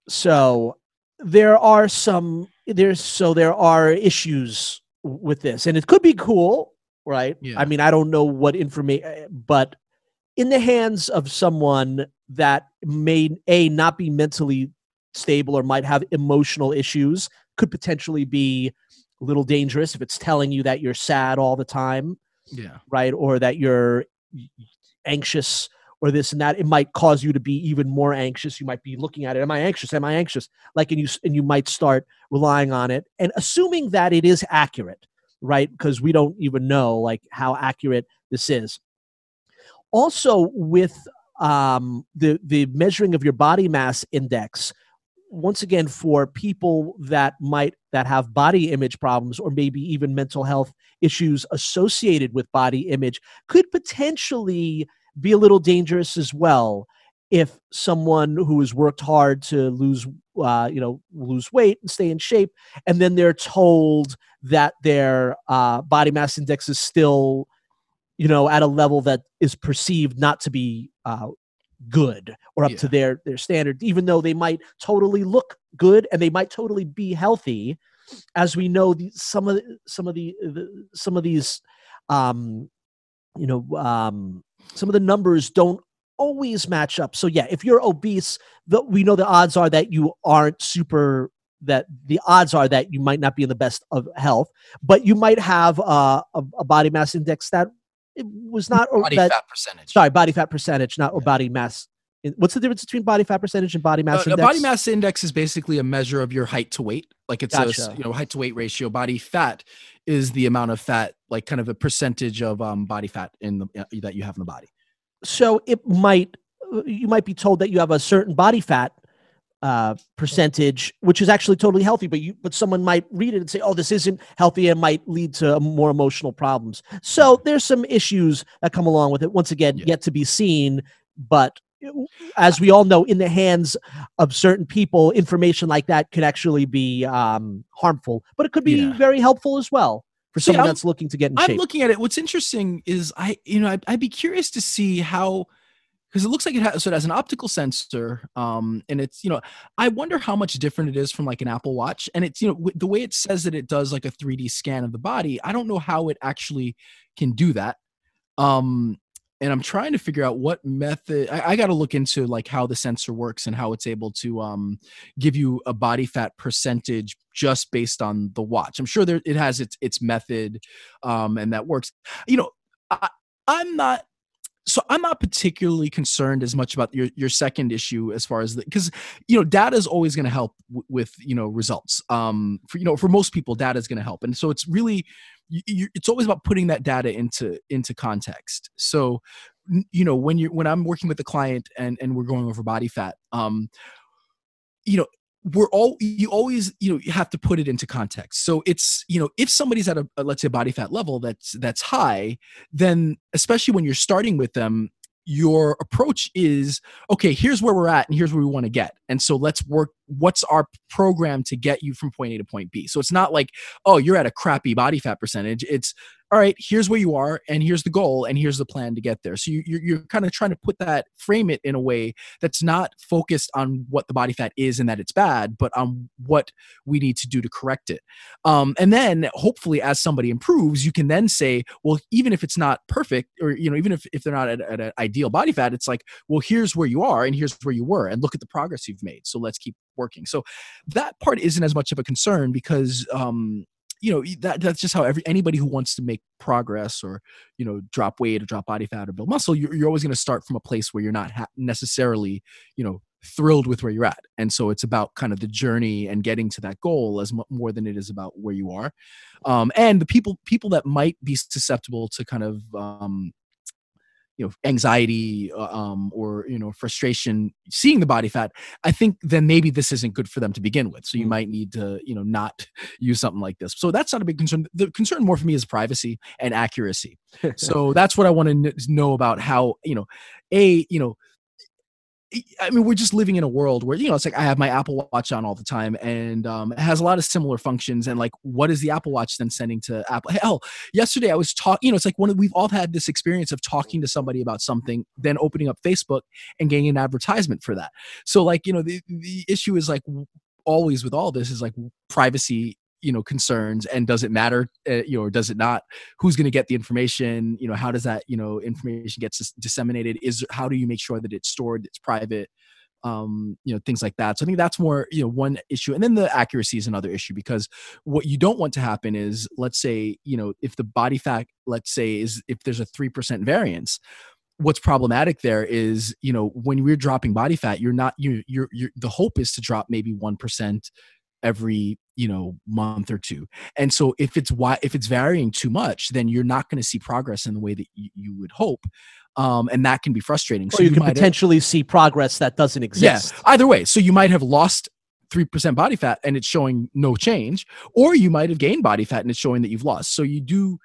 Speaker 3: so there are some there's so there are issues with this and it could be cool right
Speaker 2: Yeah.
Speaker 3: i mean i don't know what information uh, but in the hands of someone that may a not be mentally stable or might have emotional issues could potentially be a little dangerous if it's telling you that you're sad all the time
Speaker 2: Yeah.
Speaker 3: right? Or that you're anxious or this and that. It might cause you to be even more anxious. You might be looking at it am i anxious? Am i anxious? Like and you and you might start relying on it. And assuming that it is accurate right? Because we don't even know like how accurate this is. Also with um the the measuring of your body mass index once again for people that might that have body image problems or maybe even mental health issues associated with body image could potentially be a little dangerous as well if someone who has worked hard to lose uh, you know lose weight and stay in shape and then they're told that their uh, body mass index is still you know at a level that is perceived not to be uh, good or up to their their standard even though they might totally look good and they might totally be healthy. As we know the, some of the, some of the, the some of these um you know um some of the numbers don't always match up. So yeah if you're obese the, we know the odds are that you aren't super that the odds are that you might not be in the best of health but you might have uh, a, a body mass index that it was not or
Speaker 2: Body
Speaker 3: that,
Speaker 2: fat percentage.
Speaker 3: sorry body fat percentage not or
Speaker 2: Yeah.
Speaker 3: body mass what's the difference between body fat percentage and body mass
Speaker 2: Uh, a
Speaker 3: index
Speaker 2: body mass index is basically a measure of your height to weight. Like it's a
Speaker 3: Gotcha.
Speaker 2: you know height to weight ratio. Body fat is the amount of fat, like kind of a percentage of um body fat in the uh, that you have in the body.
Speaker 3: so it might uh, you might be told that you have a certain body fat uh, percentage, which is actually totally healthy, but you but someone might read it and say, "Oh, this isn't healthy," and might lead to more emotional problems. So there's some issues that come along with it. Once again,
Speaker 2: Yeah.
Speaker 3: yet to be seen, but as we all know, in the hands of certain people, information like that could actually be um, harmful, but it could be
Speaker 2: Yeah.
Speaker 3: very helpful as well for someone that's looking to get in
Speaker 2: I'm
Speaker 3: shape.
Speaker 2: looking at it. What's interesting is I, you know, I'd, I'd be curious to see how, because it looks like it has, so it has an optical sensor, um, and it's, you know, I wonder how much different it is from like an Apple Watch, and it's, you know, w- the way it says that it does like a 3D scan of the body. I don't know how it actually can do that. Um, and I'm trying to figure out what method. I, I got to look into like how the sensor works and how it's able to um, give you a body fat percentage just based on the watch. I'm sure there it has its its method um, and that works. You know, I, I'm not so I'm not particularly concerned as much about your your second issue as far as because you know data is always going to help w- with you know results. Um, for you know for most people, data is going to help, and so it's really you, you, it's always about putting that data into into context. So you know when you're when I'm working with the client and and we're going over body fat, um, you know we're all you always you know you have to put it into context. So it's you know if somebody's at a, let's say a body fat level that's that's high then especially when you're starting with them your approach is okay here's where we're at and here's where we want to get. And so let's work what's our program to get you from point a to point b so it's not like oh you're at a crappy body fat percentage it's all right, here's where you are, and here's the goal, and here's the plan to get there. So you, you're, you're kind of trying to put that, frame it in a way that's not focused on what the body fat is and that it's bad, but on what we need to do to correct it. Um, and then hopefully, as somebody improves, you can then say, well, even if it's not perfect, or you know, even if, if they're not at, at an ideal body fat, it's like, well, here's where you are, and here's where you were, and look at the progress you've made. So let's keep working. So that part isn't as much of a concern because um, you know that that's just how every anybody who wants to make progress or you know drop weight or drop body fat or build muscle you're, you're always going to start from a place where you're not ha- necessarily you know thrilled with where you're at and so it's about kind of the journey and getting to that goal as m- more than it is about where you are um, and the people people that might be susceptible to kind of um, you know anxiety uh, um, or you know frustration seeing the body fat i think then maybe this isn't good for them to begin with. So you mm. might need to you know not use something like this. So that's not a big concern. The concern more for me is privacy and accuracy. So that's what i want to know about how you know a you know I mean, we're just living in a world where, you know, it's like I have my Apple Watch on all the time and um, it has a lot of similar functions. And like, what is the Apple Watch then sending to Apple? Hell, yesterday I was talking, you know, it's like one of, we've all had this experience of talking to somebody about something, then opening up Facebook and getting an advertisement for that. So, like, you know, the, the issue is like always with all this is like privacy you know concerns and does it matter uh, you know or does it not? Who's going to get the information? You know how does that you know information gets disseminated? Is how do you make sure that it's stored it's private? Um you know things like that. So i think that's more you know one issue. And then the accuracy is another issue because what you don't want to happen is let's say you know if the body fat let's say is if there's a 3% variance what's problematic there is you know when we're dropping body fat you're not you you're, you're the hope is to drop maybe 1% every you know month or two. And so if it's why if it's varying too much then you're not going to see progress in the way that you, you would hope um, and that can be frustrating.
Speaker 3: So you, you can potentially have, see progress that doesn't exist.
Speaker 2: yeah, either way. So you might have lost 3% body fat and it's showing no change or you might have gained body fat and it's showing that you've lost. So you do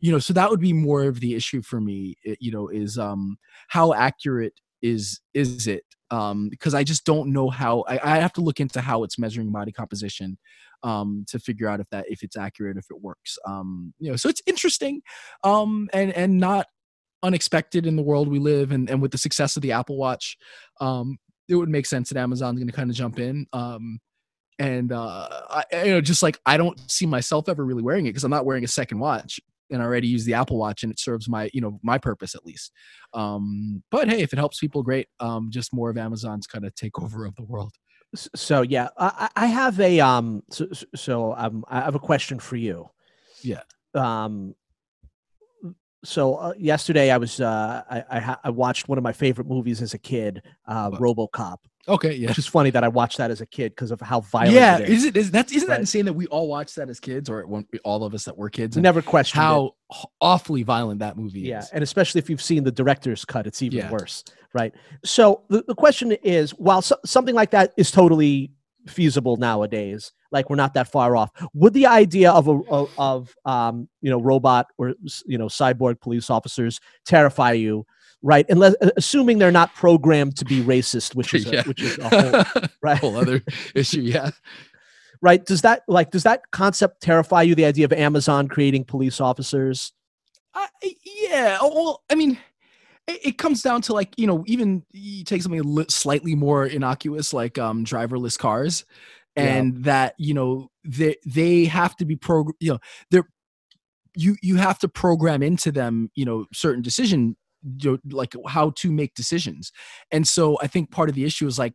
Speaker 2: you know so that would be more of the issue for me you know is um how accurate is is it? Um, because I just don't know how I, I, have to look into how it's measuring body composition um, to figure out if that if it's accurate if it works. Um, you know so it's interesting um, and and not unexpected in the world we live and and with the success of the Apple Watch um, it would make sense that Amazon's going to kind of jump in um, and uh, I, you know just like I don't see myself ever really wearing it because I'm not wearing a second watch and I already use the Apple Watch and it serves my you know my purpose at least. Um, but hey, if it helps people, great. Um, just more of Amazon's kind of takeover of the world.
Speaker 3: So yeah, I, I have a um, so, so um, I have a question for you.
Speaker 2: Yeah.
Speaker 3: Um, so uh, yesterday I was uh, I, I, I watched one of my favorite movies as a kid, uh, RoboCop.
Speaker 2: Okay, yeah.
Speaker 3: Which is funny that I watched that as a kid because of how violent.
Speaker 2: Yeah,
Speaker 3: it is.
Speaker 2: is it is that isn't right. that insane that we all watched that as kids, or all of us that were kids?
Speaker 3: Never questioned
Speaker 2: how it. awfully violent that movie is.
Speaker 3: yeah,
Speaker 2: is.
Speaker 3: and especially if you've seen the director's cut, it's even yeah. worse, right? So the, the question is, while so, something like that is totally feasible nowadays, like we're not that far off, would the idea of a of um you know robot or you know cyborg police officers terrify you? Right? Unless assuming they're not programmed to be racist, which is a, which is a whole, right?
Speaker 2: whole other issue, yeah.
Speaker 3: Right? Does that like does that concept terrify you? The idea of Amazon creating police officers?
Speaker 2: Uh, yeah. Oh, well, I mean, it, it, comes down to like you know, even you take something slightly more innocuous like um, driverless cars, and yeah. that you know they they have to be program. You know, they're you you have to program into them you know certain decision like how to make decisions and so i think part of the issue is like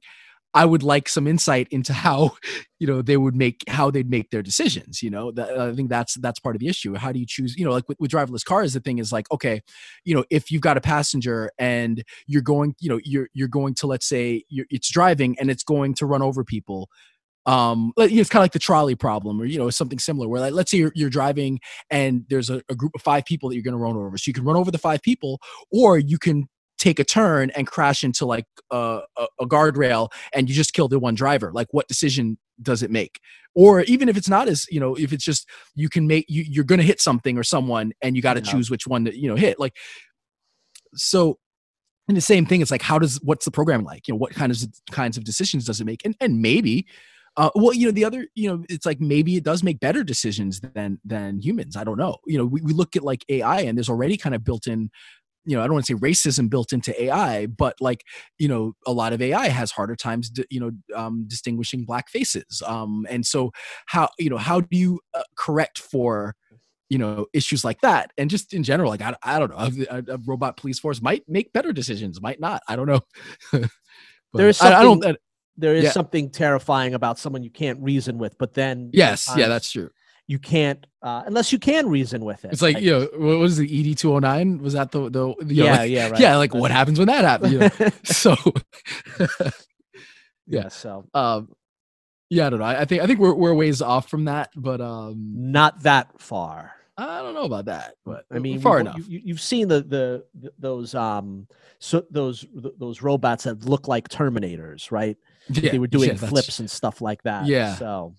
Speaker 2: I would like some insight into how, you know, they would make how they'd make their decisions. You know, that, I think that's that's part of the issue. How do you choose? You know, like with, with driverless cars, the thing is like, okay, you know, if you've got a passenger and you're going, you know, you're you're going to let's say it's driving and it's going to run over people. Um, like, you know, it's kind of like the trolley problem, or you know, something similar. Where like, let's say you're, you're driving and there's a, a group of five people that you're going to run over, so you can run over the five people, or you can take a turn and crash into like a, a, guardrail and you just kill the one driver. Like what decision does it make? Or even if it's not as you know if it's just you can make you, you're going to hit something or someone and you got to
Speaker 3: Yeah.
Speaker 2: choose which one to you know hit. Like so and the same thing it's like how does what's the programming like? You know what kind of kinds of decisions does it make? And and maybe uh, well you know the other you know it's like maybe it does make better decisions than than humans i don't know. You know we, we look at like ai and there's already kind of built in you know i don't want to say racism built into ai but like you know a lot of ai has harder times you know um, distinguishing black faces. Um, and so how you know how do you uh, correct for you know issues like that? And just in general like i, I don't know a, a- robot police force might make better decisions might not i don't know. But
Speaker 3: There is
Speaker 2: I, I don't
Speaker 3: There is
Speaker 2: Yeah.
Speaker 3: something terrifying about someone you can't reason with, but then
Speaker 2: yes yeah that's true
Speaker 3: you can't uh, unless you can reason with it.
Speaker 2: it's like you know what was the ED-209 was that the the you know,
Speaker 3: yeah,
Speaker 2: like-
Speaker 3: yeah, right.
Speaker 2: yeah like what happens when that happens you know? so
Speaker 3: yeah. So
Speaker 2: um yeah i don't know I, I think i think we're, we're ways off from that but um
Speaker 3: not that far.
Speaker 2: i don't know about that but
Speaker 3: I mean,
Speaker 2: far enough
Speaker 3: You, you've seen the, the the those um so those those robots that look like Terminators, right?
Speaker 2: Yeah,
Speaker 3: they were doing
Speaker 2: yeah,
Speaker 3: flips and stuff like that.
Speaker 2: Yeah.
Speaker 3: So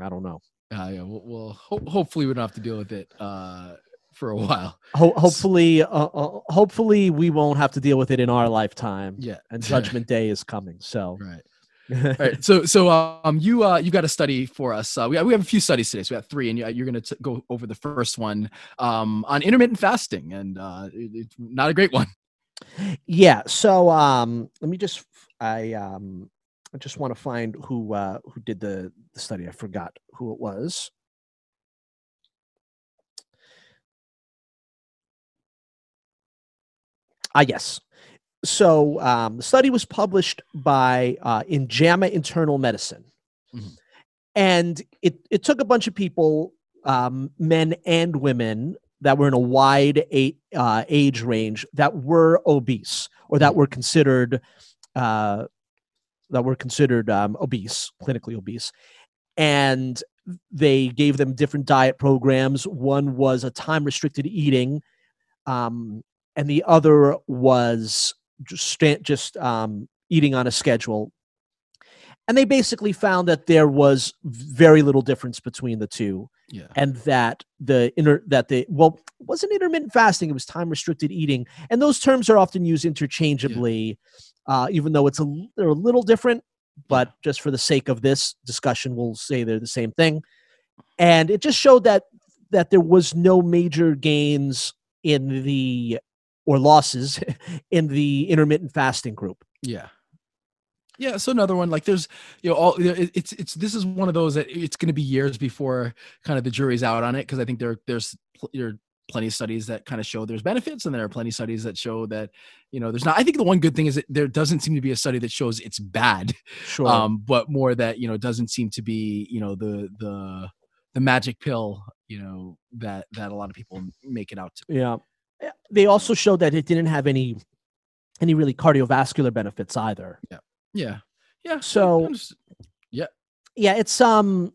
Speaker 3: I don't know.
Speaker 2: uh, yeah well, well ho- hopefully we don't have to deal with it uh for a while
Speaker 3: Ho- hopefully, uh, uh, hopefully we won't have to deal with it in our lifetime.
Speaker 2: yeah
Speaker 3: And Judgment Day is coming. So
Speaker 2: right all right so so um you uh you got a study for us uh we, we have a few studies today so we have three and you, you're gonna go over the first one um on intermittent fasting and uh it, it's not a great one
Speaker 3: yeah. So um, let me just I um I just want to find who uh who did the, the study. I forgot who it was. Ah, yes. So um, the study was published by uh, in JAMA Internal Medicine,
Speaker 2: Mhm.
Speaker 3: and it it took a bunch of people, um, men and women, that were in a wide a, uh, age range that were obese or that were considered uh, that were considered um, obese, clinically obese, and they gave them different diet programs. One was a time restricted eating, um, and the other was just just um, eating on a schedule. And they basically found that there was very little difference between the two
Speaker 2: yeah.
Speaker 3: and that the inter that the well wasn't intermittent fasting it was time restricted eating. And those terms are often used interchangeably uh, even though it's a they're a little different but just for the sake of this discussion we'll say they're the same thing. And it just showed that that there was no major gains in the or losses in the intermittent fasting group.
Speaker 2: Yeah. Yeah, so another one like there's you know all you know, it- it's it's this is one of those that it's going to be years before kind of the jury's out on it because I think there there's there plenty of studies that kind of show there's benefits and there are plenty of studies that show that you know there's not I think the one good thing is that there doesn't seem to be a study that shows it's bad
Speaker 3: sure.
Speaker 2: um but more that you know doesn't seem to be you know the the the magic pill you know that that a lot of people make it out to
Speaker 3: Yeah. Yeah, They also showed that it didn't have any any really cardiovascular benefits either.
Speaker 2: yeah. Yeah. Yeah.
Speaker 3: So-
Speaker 2: yeah.
Speaker 3: Yeah, it's um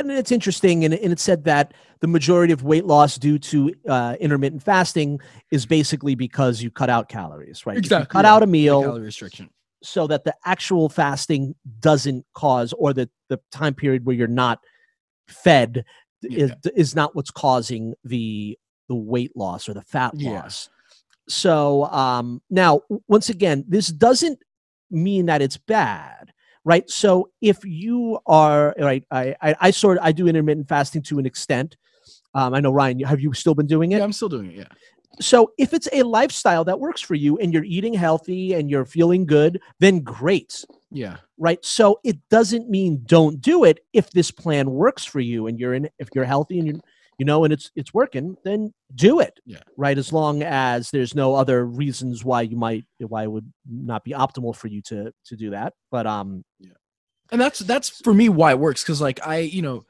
Speaker 3: and it's interesting and, and it said that the majority of weight loss due to uh, intermittent fasting is basically because you cut out calories, right?
Speaker 2: Exactly,
Speaker 3: cut
Speaker 2: yeah.
Speaker 3: out a meal
Speaker 2: calorie restriction
Speaker 3: so that the actual fasting doesn't cause or the, the time period where you're not fed is, is not what's causing the the weight loss or the fat
Speaker 2: Yeah.
Speaker 3: loss so um now once again this doesn't mean that it's bad right? So if you are right i i, I sort i do intermittent fasting to an extent. Um i know ryan have you still been doing it?
Speaker 2: Yeah I'm still doing it yeah.
Speaker 3: So if it's a lifestyle that works for you and you're eating healthy and you're feeling good then great.
Speaker 2: Yeah.
Speaker 3: Right? So it doesn't mean don't do it if this plan works for you and you're in if you're healthy and you're you know, and it's it's working, then do it.
Speaker 2: Yeah.
Speaker 3: Right. As long as there's no other reasons why you might why it would not be optimal for you to to do that. But um yeah.
Speaker 2: and that's that's for me why it works because like i you know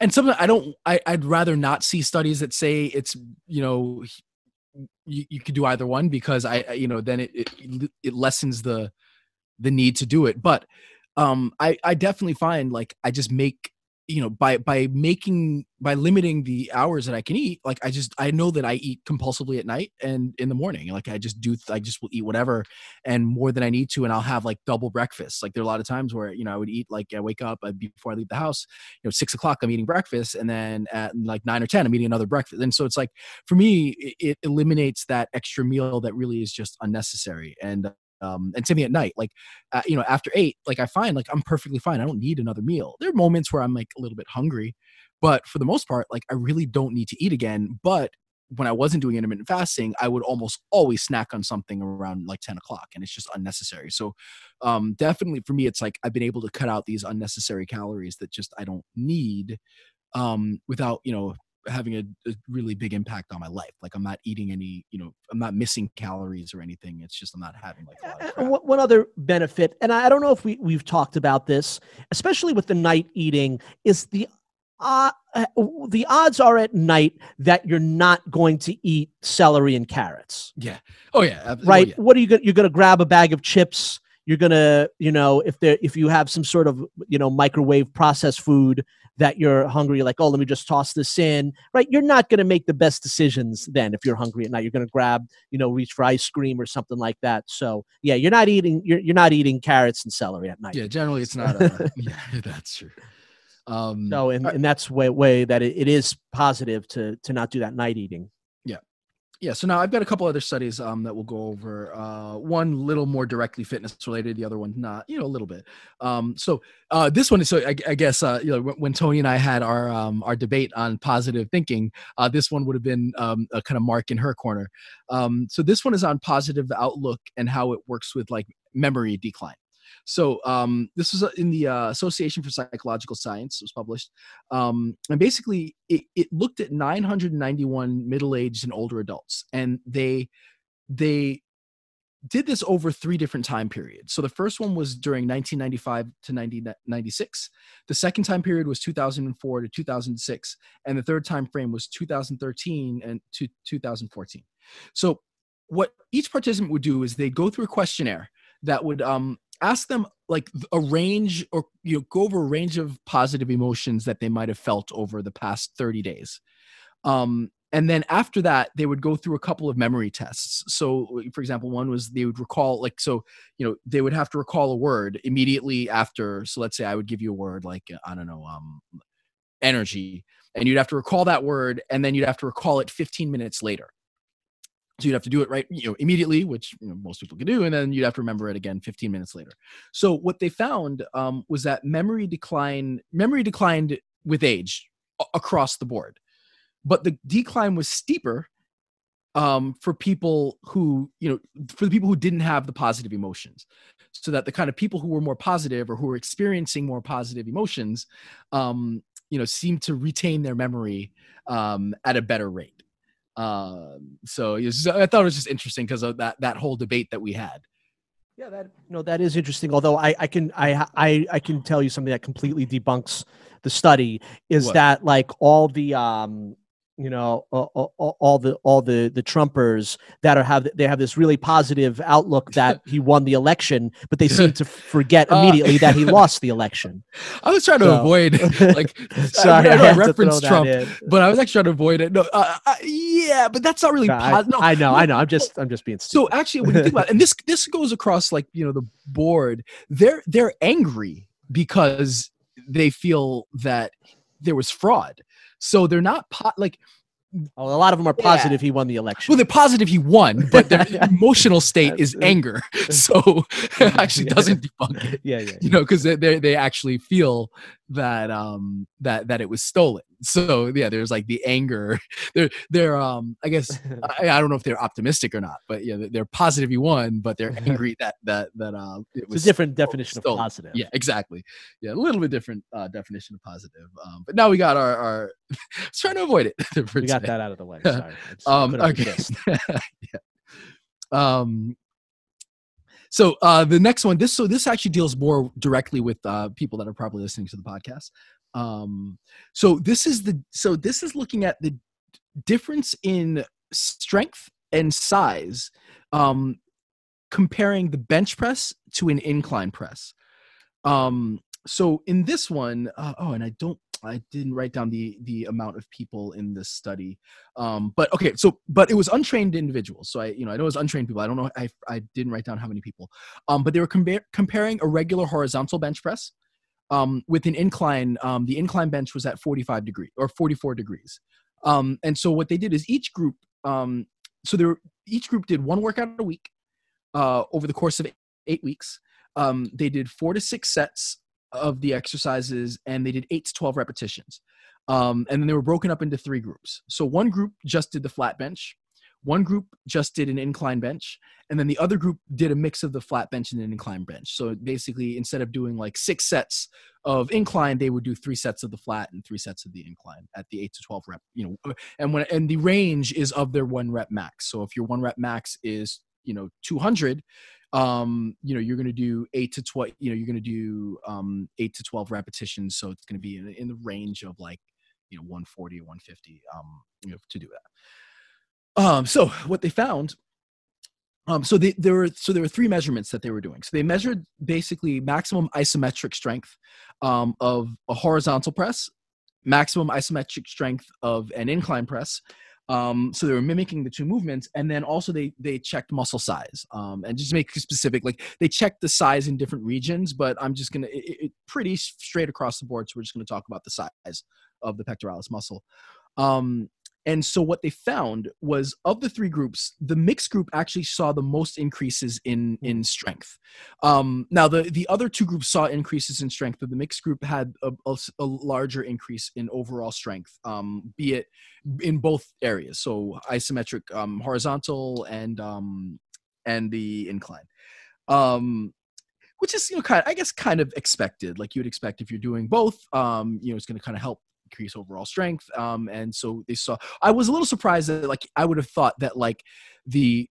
Speaker 2: and something i don't I, i'd rather not see studies that say it's you know you, you could do either one because i I- you know then it, it it lessens the the need to do it but um i i definitely find like i just make you know by by making by limiting the hours that i can eat like i just i know that i eat compulsively at night and in the morning like i just do i just will eat whatever and more than I need to, and I'll have like double breakfast. Like there are a lot of times where you know I would eat like I wake up uh, before I leave the house, you know six o'clock I'm eating breakfast, and then at like nine or ten I'm eating another breakfast. And so it's like for me it, it eliminates that extra meal that really is just unnecessary. And um, and same thing at night, like uh, you know after eight, like I find like I'm perfectly fine. I don't need another meal. There are moments where I'm like a little bit hungry, but for the most part, like I really don't need to eat again. But when I wasn't doing intermittent fasting, I would almost always snack on something around like 10 o'clock and it's just unnecessary. So um definitely for me it's like I've been able to cut out these unnecessary calories that just I don't need um without, you know, having a, a really big impact on my life. Like I'm not eating any, you know, I'm not missing calories or anything. It's just I'm not having like a lot of
Speaker 3: Uh,
Speaker 2: crap.
Speaker 3: One other benefit, and I don't know if we, we've talked about this, especially with the night eating, is the uh, uh, the odds are at night that you're not going to eat celery and carrots,
Speaker 2: Yeah. Oh yeah. well,
Speaker 3: right?
Speaker 2: yeah.
Speaker 3: What are you going? You're going to grab a bag of chips. You're gonna, you know, if there, if you have some sort of, you know, microwave processed food that you're hungry, like, oh, let me just toss this in, right? You're not gonna make the best decisions then if you're hungry at night. You're gonna grab, you know, reach for ice cream or something like that. So yeah, you're not eating, you're you're not eating carrots and celery at night.
Speaker 2: Yeah, generally it's not uh, yeah, that's true. Um
Speaker 3: So and, and that's way way that it, it is positive to to not do that night eating.
Speaker 2: Yeah so now i've got a couple other studies um, that we'll go over uh, one little more directly fitness related the other one not you know a little bit. Um, so uh, this one is so i, I guess uh, you know when, tony and i had our um, our debate on positive thinking uh, this one would have been um, a kind of mark in her corner. Um, so this one is on positive outlook and how it works with like memory decline so um, this was uh, in the uh, association for psychological science it was published um, and basically it, it looked at 991 middle-aged and older adults and they they did this over three different time periods. So the first one was during 1995 to 1996 the second time period was 2004 to 2006 and the third time frame was 2013 and to 2014 so what each participant would do is they'd go through a questionnaire that would um, ask them like a range or you know go over a range of positive emotions that they might have felt over the past 30 days. Um and then after that they would go through a couple of memory tests. So for example one was they would recall like so you know they would have to recall a word immediately after. So let's say i would give you a word like i don't know um energy and you'd have to recall that word and then you'd have to recall it 15 minutes later so you'd have to do it right, you know, immediately, which you know, most people can do, and then you'd have to remember it again 15 minutes later. So what they found um, was that memory decline, memory declined with age across the board, but the decline was steeper um, for people who, you know, for the people who didn't have the positive emotions. So that the kind of people who were more positive or who were experiencing more positive emotions, um, you know, seemed to retain their memory um, at a better rate. Um, so was, I thought it was just interesting because of that that whole debate that we had.
Speaker 3: Yeah, that no, that is interesting. Although I, I can I I I can tell you something that completely debunks the study is
Speaker 2: What?
Speaker 3: that like all the um you know all, all, all the all the the Trumpers that are have they have this really positive outlook that he won the election, but they seem to forget
Speaker 2: Uh,
Speaker 3: immediately that he lost the election.
Speaker 2: I was trying to
Speaker 3: So-
Speaker 2: avoid like
Speaker 3: Sorry,
Speaker 2: I,
Speaker 3: I,
Speaker 2: I
Speaker 3: had to throw
Speaker 2: referenced Trump, but I was actually trying to avoid it. No, uh, uh, yeah, but that's not really
Speaker 3: No, I,
Speaker 2: positive. No,
Speaker 3: I know, I know. I'm just I'm just being
Speaker 2: So actually, when you think about it, and this this goes across like you know the board, they're they're angry because they feel that there was fraud. So they're not po- like
Speaker 3: Oh, a lot of them are
Speaker 2: Yeah.
Speaker 3: positive he won the election.
Speaker 2: well, they're positive he won, but their emotional state is anger. So it actually
Speaker 3: Yeah.
Speaker 2: doesn't debunk it.
Speaker 3: yeah, yeah.
Speaker 2: You know, because they they actually feel that um that that it was stolen so yeah there's like the anger they're they're um i guess I, I don't know if they're optimistic or not but yeah they're positive you won but they're angry that that that uh it
Speaker 3: It's
Speaker 2: was
Speaker 3: a different
Speaker 2: stolen-
Speaker 3: definition of
Speaker 2: stolen.
Speaker 3: positive.
Speaker 2: yeah exactly yeah a little bit different uh definition of positive um but now we got our our I was trying to avoid it
Speaker 3: We got
Speaker 2: today.
Speaker 3: that out of the way. Sorry.
Speaker 2: Um, okay. yeah. Um, so uh, the next one, this so this actually deals more directly with uh, people that are probably listening to the podcast. Um, so this is the so this is looking at the difference in strength and size, um, comparing the bench press to an incline press. Um, so in this one, uh, oh, and I don't, I didn't write down the the amount of people in this study um but okay so but it was untrained individuals so i you know i know it was untrained people i don't know i i didn't write down how many people um but they were compa- comparing a regular horizontal bench press um with an incline um the incline bench was at 45 degree or 44 degrees um and so what they did is each group um so there each group did one workout a week uh over the course of eight weeks um they did four to six sets of the exercises and they did eight to 12 repetitions um, and then they were broken up into three groups. So one group just did the flat bench, one group just did an incline bench, and then the other group did a mix of the flat bench and an incline bench. So basically, instead of doing like six sets of incline, they would do three sets of the flat and three sets of the incline at the eight to twelve rep. You know, and when and the range is of their one rep max. So if your one rep max is you know 200 um you know you're going to do 8 to 12 you know you're going to do um 8 to 12 repetitions. So it's going to be in, in the range of like you know 140 or 150 um you know to do that. Um so what they found um so they, there were so there were three measurements that they were doing. So they measured basically maximum isometric strength um of a horizontal press maximum isometric strength of an incline press um, so they were mimicking the two movements, and then also they they checked muscle size. Um, and just make specific, like they checked the size in different regions, but I'm just gonna it, it pretty straight across the board. So we're just gonna talk about the size of the pectoralis muscle. Um, and so what they found was of the three groups, the mixed group actually saw the most increases in in strength. Um, now the the other two groups saw increases in strength, but the mixed group had a larger increase in overall strength, um, be it in both areas. So isometric, um, horizontal, and um, and the incline. Um, which is you know kind of, I guess kind of expected. Like you would expect if you're doing both, um, you know, it's going to kind of help increase overall strength. Um, and so they saw. I was a little surprised that like I would have thought that like the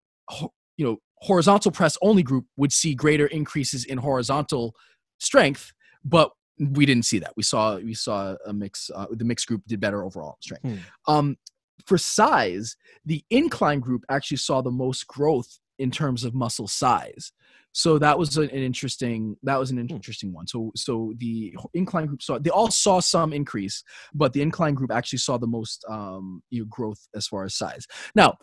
Speaker 2: you know horizontal press only group would see greater increases in horizontal strength, but we didn't see that. We saw we saw a mix. Uh, the mixed group did better overall strength.
Speaker 3: Hmm.
Speaker 2: Um, for size, the incline group actually saw the most growth in terms of muscle size. So that was an, interesting that was an interesting one. So so the incline group saw they all saw some increase, but the incline group actually saw the most um, you know, growth as far as size. Now, a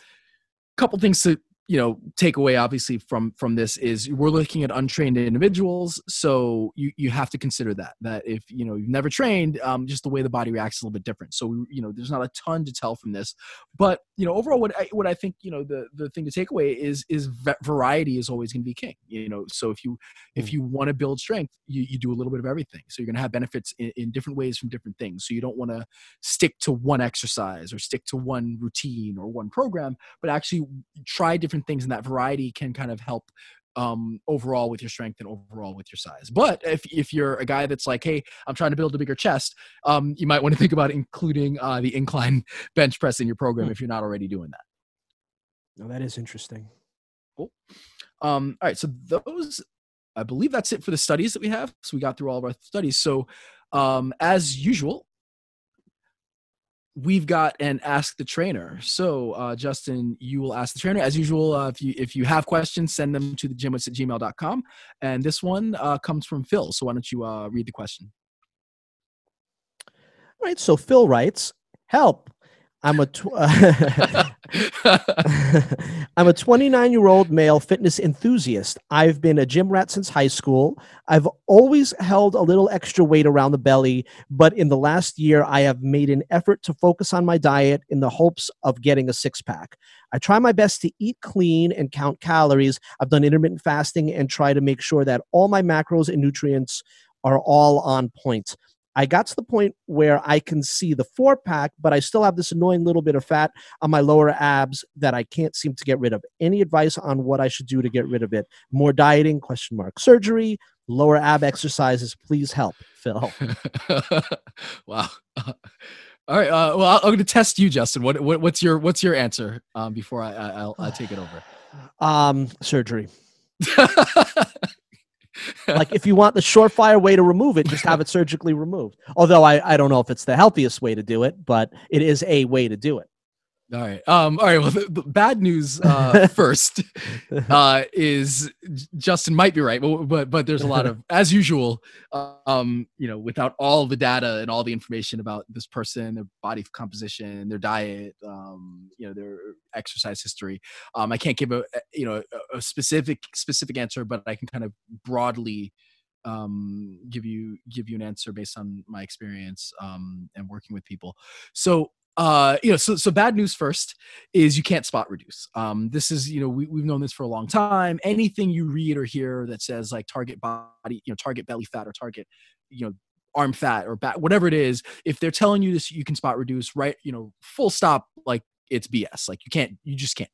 Speaker 2: couple things to you know take away obviously from from this is we're looking at untrained individuals so you you have to consider that that if you know you've never trained um just the way the body reacts is a little bit different. So you know there's not a ton to tell from this but you know overall what i what i think you know the the thing to take away is is variety is always going to be king you know. So if you if you want to build strength you, you do a little bit of everything. So you're going to have benefits in, in different ways from different things. So you don't want to stick to one exercise or stick to one routine or one program but actually try different things and that variety can kind of help um overall with your strength and overall with your size but if if you're a guy that's like hey i'm trying to build a bigger chest um you might want to think about including uh the incline bench press in your program
Speaker 3: Hmm.
Speaker 2: if you're not already doing that
Speaker 3: No, that is interesting. Cool.
Speaker 2: Um all right so those i believe that's it for the studies that we have so we got through all of our studies so um as usual we've got an ask the trainer so uh justin you will ask the trainer as usual uh, if you if you have questions send them to the gymwits at gmail.com and this one uh comes from phil so why don't you uh read the question
Speaker 3: All right. So Phil writes, "Help! I'm a tw- I'm a 29 year old male fitness enthusiast. I've been a gym rat since high school. I've always held a little extra weight around the belly, but in the last year, I have made an effort to focus on my diet in the hopes of getting a six pack. I try my best to eat clean and count calories. I've done intermittent fasting and try to make sure that all my macros and nutrients are all on point. I got to the point where I can see the four pack, but I still have this annoying little bit of fat on my lower abs that I can't seem to get rid of. Any advice on what I should do to get rid of it? More dieting? Question mark. Surgery? Lower ab exercises? Please help, Phil.
Speaker 2: wow. All right. Uh, well, I'm going to test you, Justin. What, what, what's your what's your answer um, before I, I I'll take it over?
Speaker 3: Um, surgery. like if you want the surefire way to remove it, just have it surgically removed. Although I, I don't know if it's the healthiest way to do it, but it is a way to do it.
Speaker 2: All right. Um, all right. Well, the, the bad news uh, first uh, is Justin might be right, but, but but there's a lot of, as usual, um, you know, without all the data and all the information about this person, their body composition, their diet, um, you know, their exercise history. Um, I can't give a you know a, a specific specific answer, but I can kind of broadly um, give you give you an answer based on my experience um, and working with people. So uh you know so so bad news first is you can't spot reduce. Um this is you know we, we've known this for a long time. Anything you read or hear that says like target body you know target belly fat or target you know arm fat or back whatever it is if they're telling you this you can spot reduce right you know full stop like it's bs like you can't you just can't.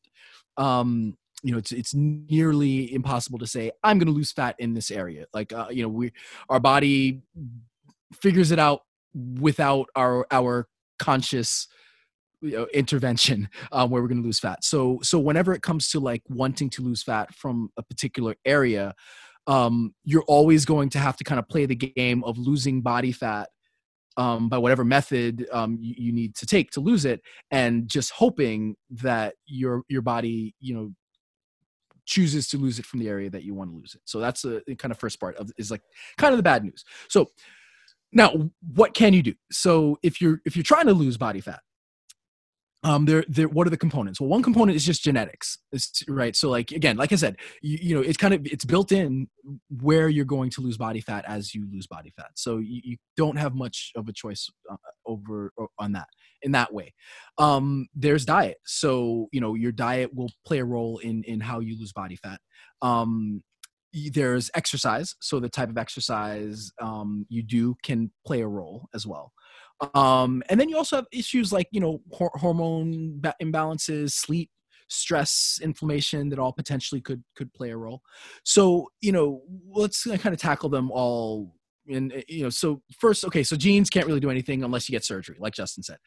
Speaker 2: Um you know it's it's nearly impossible to say i'm going to lose fat in this area. Like uh, you know we our body figures it out without our our conscious you know, intervention um, where we're going to lose fat. So so whenever it comes to like wanting to lose fat from a particular area, um, you're always going to have to kind of play the game of losing body fat um, by whatever method um, you, you, need to take to lose it, and just hoping that your your body you know chooses to lose it from the area that you want to lose it. So that's the kind of first part of is like kind of the bad news. So now, what can you do? So if you're if you're trying to lose body fat, um, there, there, what are the components? Well, one component is just genetics, right? So, like again, like I said, you, you, know, it's kind of it's built in where you're going to lose body fat as you lose body fat. So you, you don't have much of a choice uh, over on that in that way. Um, there's diet, so you know your diet will play a role in in how you lose body fat. Um, there's exercise so the type of exercise um, you do can play a role as well. Um, and then you also have issues like you know hor- hormone imbalances sleep stress inflammation that all potentially could could play a role. So you know let's kind of tackle them all and eh, you know so first okay so genes can't really do anything unless you get surgery like justin said.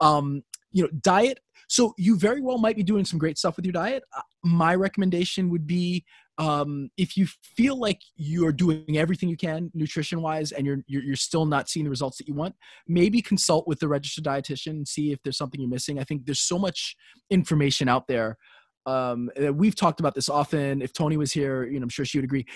Speaker 2: Um, you know diet so you very well might be doing some great stuff with your diet. Uh, my recommendation would be um, if you feel like you're doing everything you can nutrition wise and you're, you're, you're still not seeing the results that you want maybe consult with the registered dietitian and see if there's something you're missing. I think there's so much information out there um, we've talked about this often. If tony was here you know i'm sure she would agree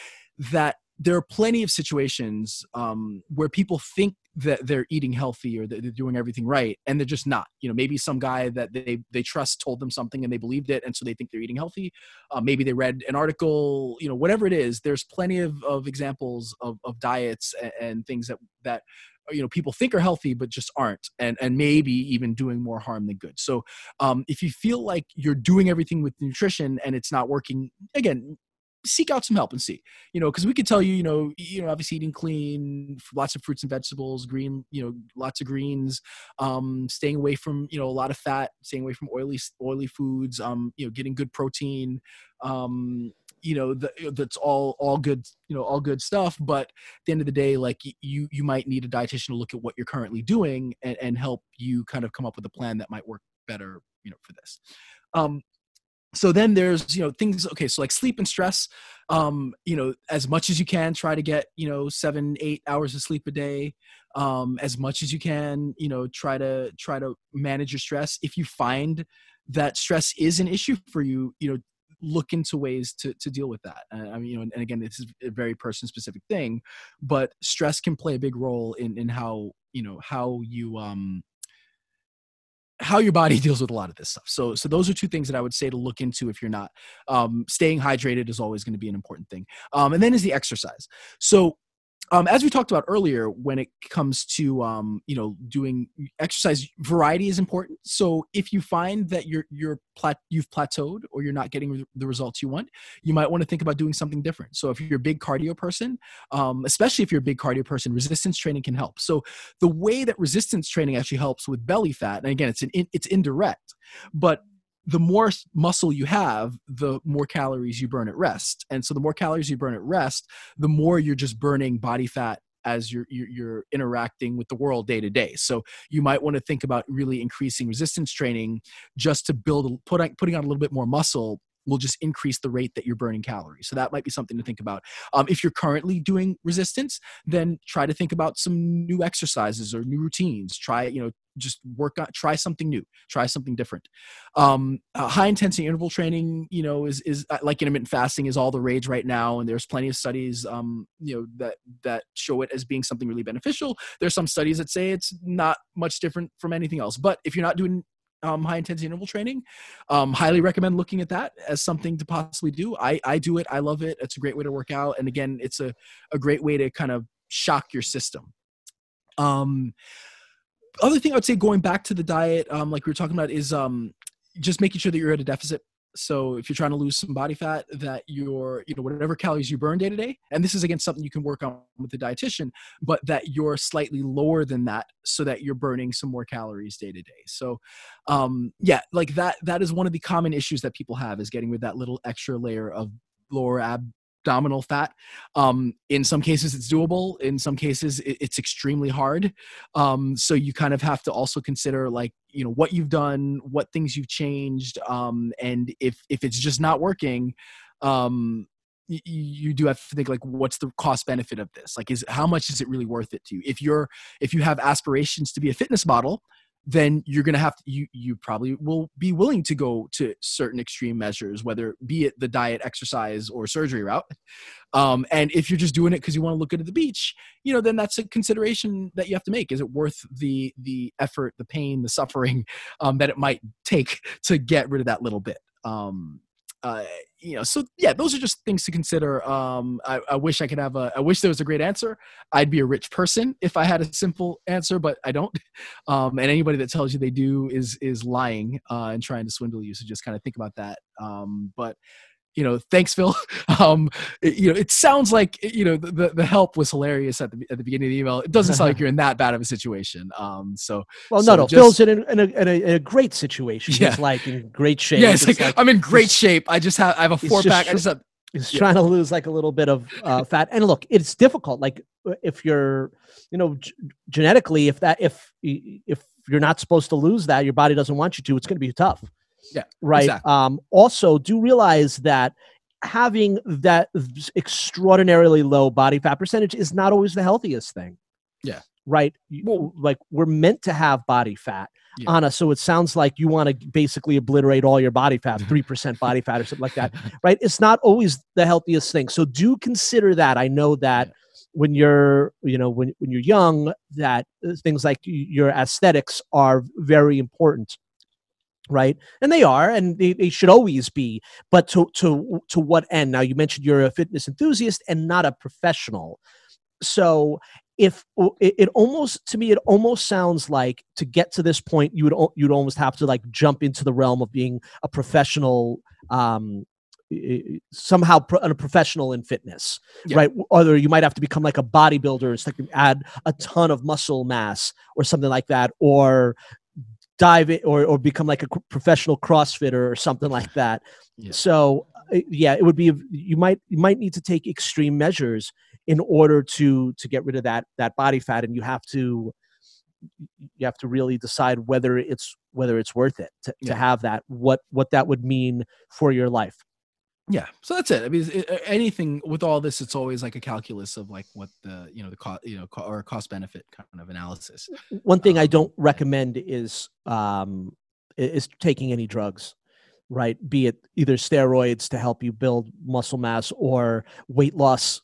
Speaker 2: that there are plenty of situations um, where people think that they're eating healthy or that they're doing everything right and they're just not. You know maybe some guy that they they trust told them something and they believed it and so they think they're eating healthy. Uh, maybe they read an article you know whatever it is there's plenty of, of examples of, of diets and, and things that that you know people think are healthy but just aren't and and maybe even doing more harm than good. So um, if you feel like you're doing everything with nutrition and it's not working again seek out some help and see you know because we could tell you you know you know obviously eating clean lots of fruits and vegetables green you know lots of greens um staying away from you know a lot of fat staying away from oily oily foods um you know getting good protein um you know the, that's all all good you know all good stuff but at the end of the day like you you might need a dietitian to look at what you're currently doing and, and help you kind of come up with a plan that might work better you know for this um so then there's you know things okay so like sleep and stress um you know as much as you can try to get you know seven eight hours of sleep a day um as much as you can you know try to try to manage your stress. If you find that stress is an issue for you you know look into ways to to deal with that. I mean you know and, and again this is a very person specific thing but stress can play a big role in in how you know how you um how your body deals with a lot of this stuff. So, so those are two things that I would say to look into if you're not. Um, staying hydrated is always going to be an important thing. Um, and then is the exercise. So, um, as we talked about earlier, when it comes to um, you know doing exercise, variety is important. So if you find that you're you're plat- you've plateaued or you're not getting the results you want, you might want to think about doing something different. So if you're a big cardio person, um, especially if you're a big cardio person, resistance training can help. So the way that resistance training actually helps with belly fat, and again, it's an in, it's indirect, but the more muscle you have, the more calories you burn at rest. And so the more calories you burn at rest, the more you're just burning body fat as you're, you're, interacting with the world day to day. So you might want to think about really increasing resistance training just to build put putting on a little bit more muscle will just increase the rate that you're burning calories. So that might be something to think about. Um, if you're currently doing resistance, then try to think about some new exercises or new routines. Try, you know, just work on try something new try something different. Um, uh, high intensity interval training you know is is uh, like intermittent fasting is all the rage right now and there's plenty of studies um, you know that that show it as being something really beneficial. There's some studies that say it's not much different from anything else. But if you're not doing um, high intensity interval training um, highly recommend looking at that as something to possibly do. I, I do it. I love it. It's a great way to work out. And again it's a, a great way to kind of shock your system. Um, other thing I would say going back to the diet, um, like we were talking about, is um, just making sure that you're at a deficit. So if you're trying to lose some body fat, that you're, you know, whatever calories you burn day to day, and this is again something you can work on with the dietitian, but that you're slightly lower than that, so that you're burning some more calories day to day. So, um, yeah, like that. That is one of the common issues that people have is getting with that little extra layer of lower ab abdominal fat. Um, in some cases, it's doable. In some cases, it's extremely hard. Um, so you kind of have to also consider like you know what you've done, what things you've changed, um, and if if it's just not working. Um, you, you do have to think like what's the cost benefit of this like is how much is it really worth it to you if you're if you have aspirations to be a fitness model then you're going to have to, you you probably will be willing to go to certain extreme measures whether be it the diet exercise or surgery route. Um, and if you're just doing it because you want to look good at the beach you know then that's a consideration that you have to make. Is it worth the the effort the pain the suffering um, that it might take to get rid of that little bit? Um, uh, you know, so yeah, those are just things to consider. Um, I, I, wish I could have a, I wish there was a great answer. I'd be a rich person if I had a simple answer, but I don't. Um, and anybody that tells you they do is is lying uh, and trying to swindle you. So just kind of think about that. Um, but you know, thanks, Phil. Um, it, you know, it sounds like you know the, the help was hilarious at the at the beginning of the email. It doesn't sound like you're in that bad of a situation. Um, so
Speaker 3: well,
Speaker 2: so
Speaker 3: no, no, just, Phil's in a, in a, in a, in a great situation. Yeah. He's like in great shape.
Speaker 2: Yeah, like, like, I'm in great shape. I just have I have a four pack. I just have.
Speaker 3: He's yeah. trying to lose like a little bit of uh, fat, and look, it's difficult. Like if you're, you know, g- genetically, if that if if you're not supposed to lose that, your body doesn't want you to. It's going to be tough.
Speaker 2: Yeah.
Speaker 3: Right.
Speaker 2: Exactly.
Speaker 3: Um, also, do realize that having that extraordinarily low body fat percentage is not always the healthiest thing.
Speaker 2: Yeah.
Speaker 3: Right. Well, like we're meant to have body fat. Yeah. Anna, so it sounds like you want to basically obliterate all your body fat, 3% body fat or something like that. Right. It's not always the healthiest thing. So do consider that. I know that yeah. when you're, you know, when, when you're young, that uh, things like your aesthetics are very important right? And they are and they, they should always be but to to to what end? Now you mentioned you're a fitness enthusiast and not a professional. So if it, it, almost to me it almost sounds like to get to this point you would you'd almost have to like jump into the realm of being a professional um somehow pro- a professional in fitness yeah. right? Or you might have to become like a bodybuilder it's like you add a ton of muscle mass or something like that or dive in or, or become like a professional crossfitter or something like that yeah. so uh, yeah it would be you might you might need to take extreme measures in order to to get rid of that that body fat and you have to you have to really decide whether it's whether it's worth it to, yeah. to have that what what that would mean for your life
Speaker 2: yeah so that's it. I mean it, anything with all this it's always like a calculus of like what the you know the cost you know co- or cost benefit kind of analysis.
Speaker 3: One thing um, i don't recommend is um is taking any drugs right? Be it either steroids to help you build muscle mass or weight loss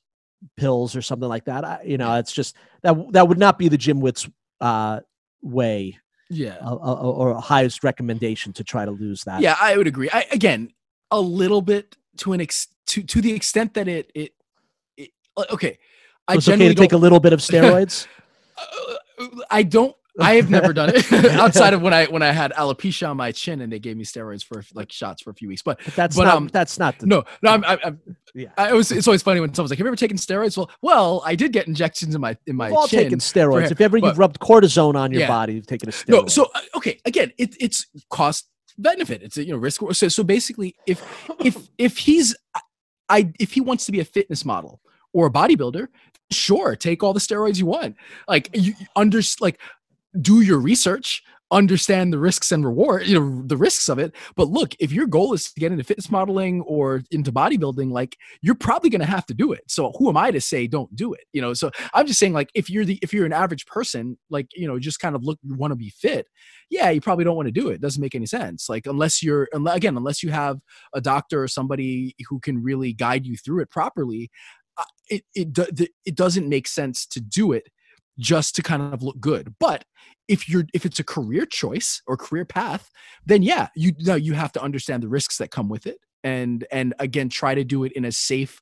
Speaker 3: pills or something like that. I, you know it's just that that would not be the GymWits uh way
Speaker 2: yeah.
Speaker 3: uh, or highest recommendation to try to lose that.
Speaker 2: Yeah i would agree. I, again a little bit to an ex to to the extent that it it, it okay I
Speaker 3: So it's okay to take a little bit of steroids.
Speaker 2: Uh, I don't. I have never done it outside of when I when I had alopecia on my chin and they gave me steroids for like shots for a few weeks. But
Speaker 3: But that's
Speaker 2: But,
Speaker 3: not.
Speaker 2: um,
Speaker 3: that's not the.
Speaker 2: no, no, I'm, I'm, I'm
Speaker 3: Yeah.
Speaker 2: I, it was, it's always funny when someone's like, "Have you ever taken steroids?" Well, well, I did get injections in my in my
Speaker 3: We've all
Speaker 2: chin.
Speaker 3: taken steroids. if ever
Speaker 2: but-
Speaker 3: you've rubbed cortisone on your
Speaker 2: Yeah.
Speaker 3: body, you've taken a steroid.
Speaker 2: No, so uh, okay, again, it, it's cost benefit. It's a you know risk. So so basically, if if if he's I if he wants to be a fitness model or a bodybuilder, sure, take all the steroids you want. Like you under like do your research, understand the risks and reward, you know, the risks of it. But look, if your goal is to get into fitness modeling or into bodybuilding, like you're probably going to have to do it. So who am I to say don't do it? You know, so I'm just saying like if you're the if you're an average person, like, you know, just kind of look you want to be fit, yeah, you probably don't want to do it. It doesn't make any sense. Like unless you're again, unless you have a doctor or somebody who can really guide you through it properly, uh, it it it doesn't make sense to do it just to kind of look good. But if you're if it's a career choice or career path, then yeah, you know you have to understand the risks that come with it, and and again try to do it in as safe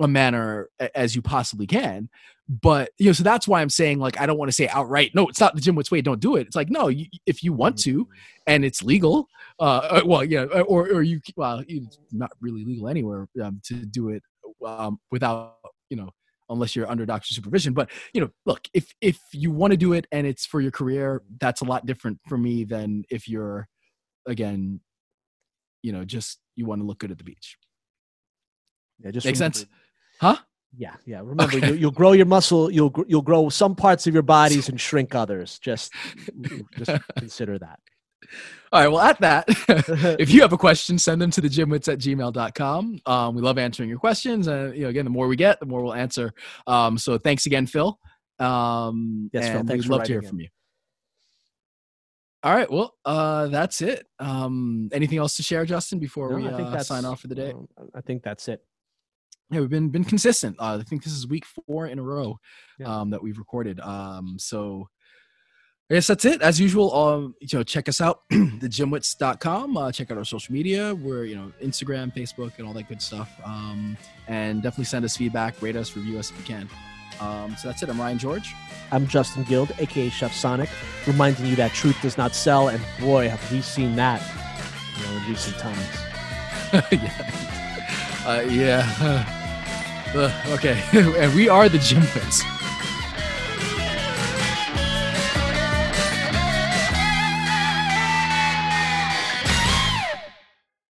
Speaker 2: a manner as you possibly can. But you know, so that's why I'm saying like I don't want to say outright, no, it's not the GymWits way, don't do it. It's like no, you, if you want to and it's legal, uh, uh, well, yeah, uh, or or you well, it's not really legal anywhere um, to do it um, without you know unless you're under doctor supervision. But you know, look, if if you want to do it and it's for your career, that's a lot different for me than if you're again, you know, just you want to look good at the beach.
Speaker 3: yeah, just
Speaker 2: Make
Speaker 3: remember-
Speaker 2: sense? Huh?
Speaker 3: Yeah, yeah. Remember,
Speaker 2: Okay.
Speaker 3: you, you'll grow your muscle. You'll you'll grow some parts of your bodies and shrink others. Just just consider that.
Speaker 2: All right. Well, at that, if you have a question, send them to the gymwits at gmail.com. Um, we love answering your questions. And, you know, again, the more we get, the more we'll answer. Um, so thanks again, Phil. Um,
Speaker 3: Yes, Phil, thanks
Speaker 2: we'd
Speaker 3: for
Speaker 2: love to hear
Speaker 3: in.
Speaker 2: from you. All right. Well, uh, that's it. Um, anything else to share, Justin, before
Speaker 3: No,
Speaker 2: we
Speaker 3: I think
Speaker 2: uh,
Speaker 3: that's
Speaker 2: sign off for the day?
Speaker 3: I think that's it.
Speaker 2: yeah, we've been been consistent. Uh, I think this is week four in a row
Speaker 3: Yeah.
Speaker 2: um, that we've recorded. Um, so I guess that's it. As usual, um, you know, check us out, thegymwits.com. Uh, check out our social media. We're you know Instagram, Facebook, and all that good stuff. Um, and definitely send us feedback, rate us, review us if you can. Um, so that's it. I'm Ryan George.
Speaker 3: I'm Justin Guild, aka Chef Sonic, reminding you that truth does not sell, and boy, have we seen that you know, in recent times.
Speaker 2: yeah. Uh, yeah. Uh, okay. and we are the Gymwits.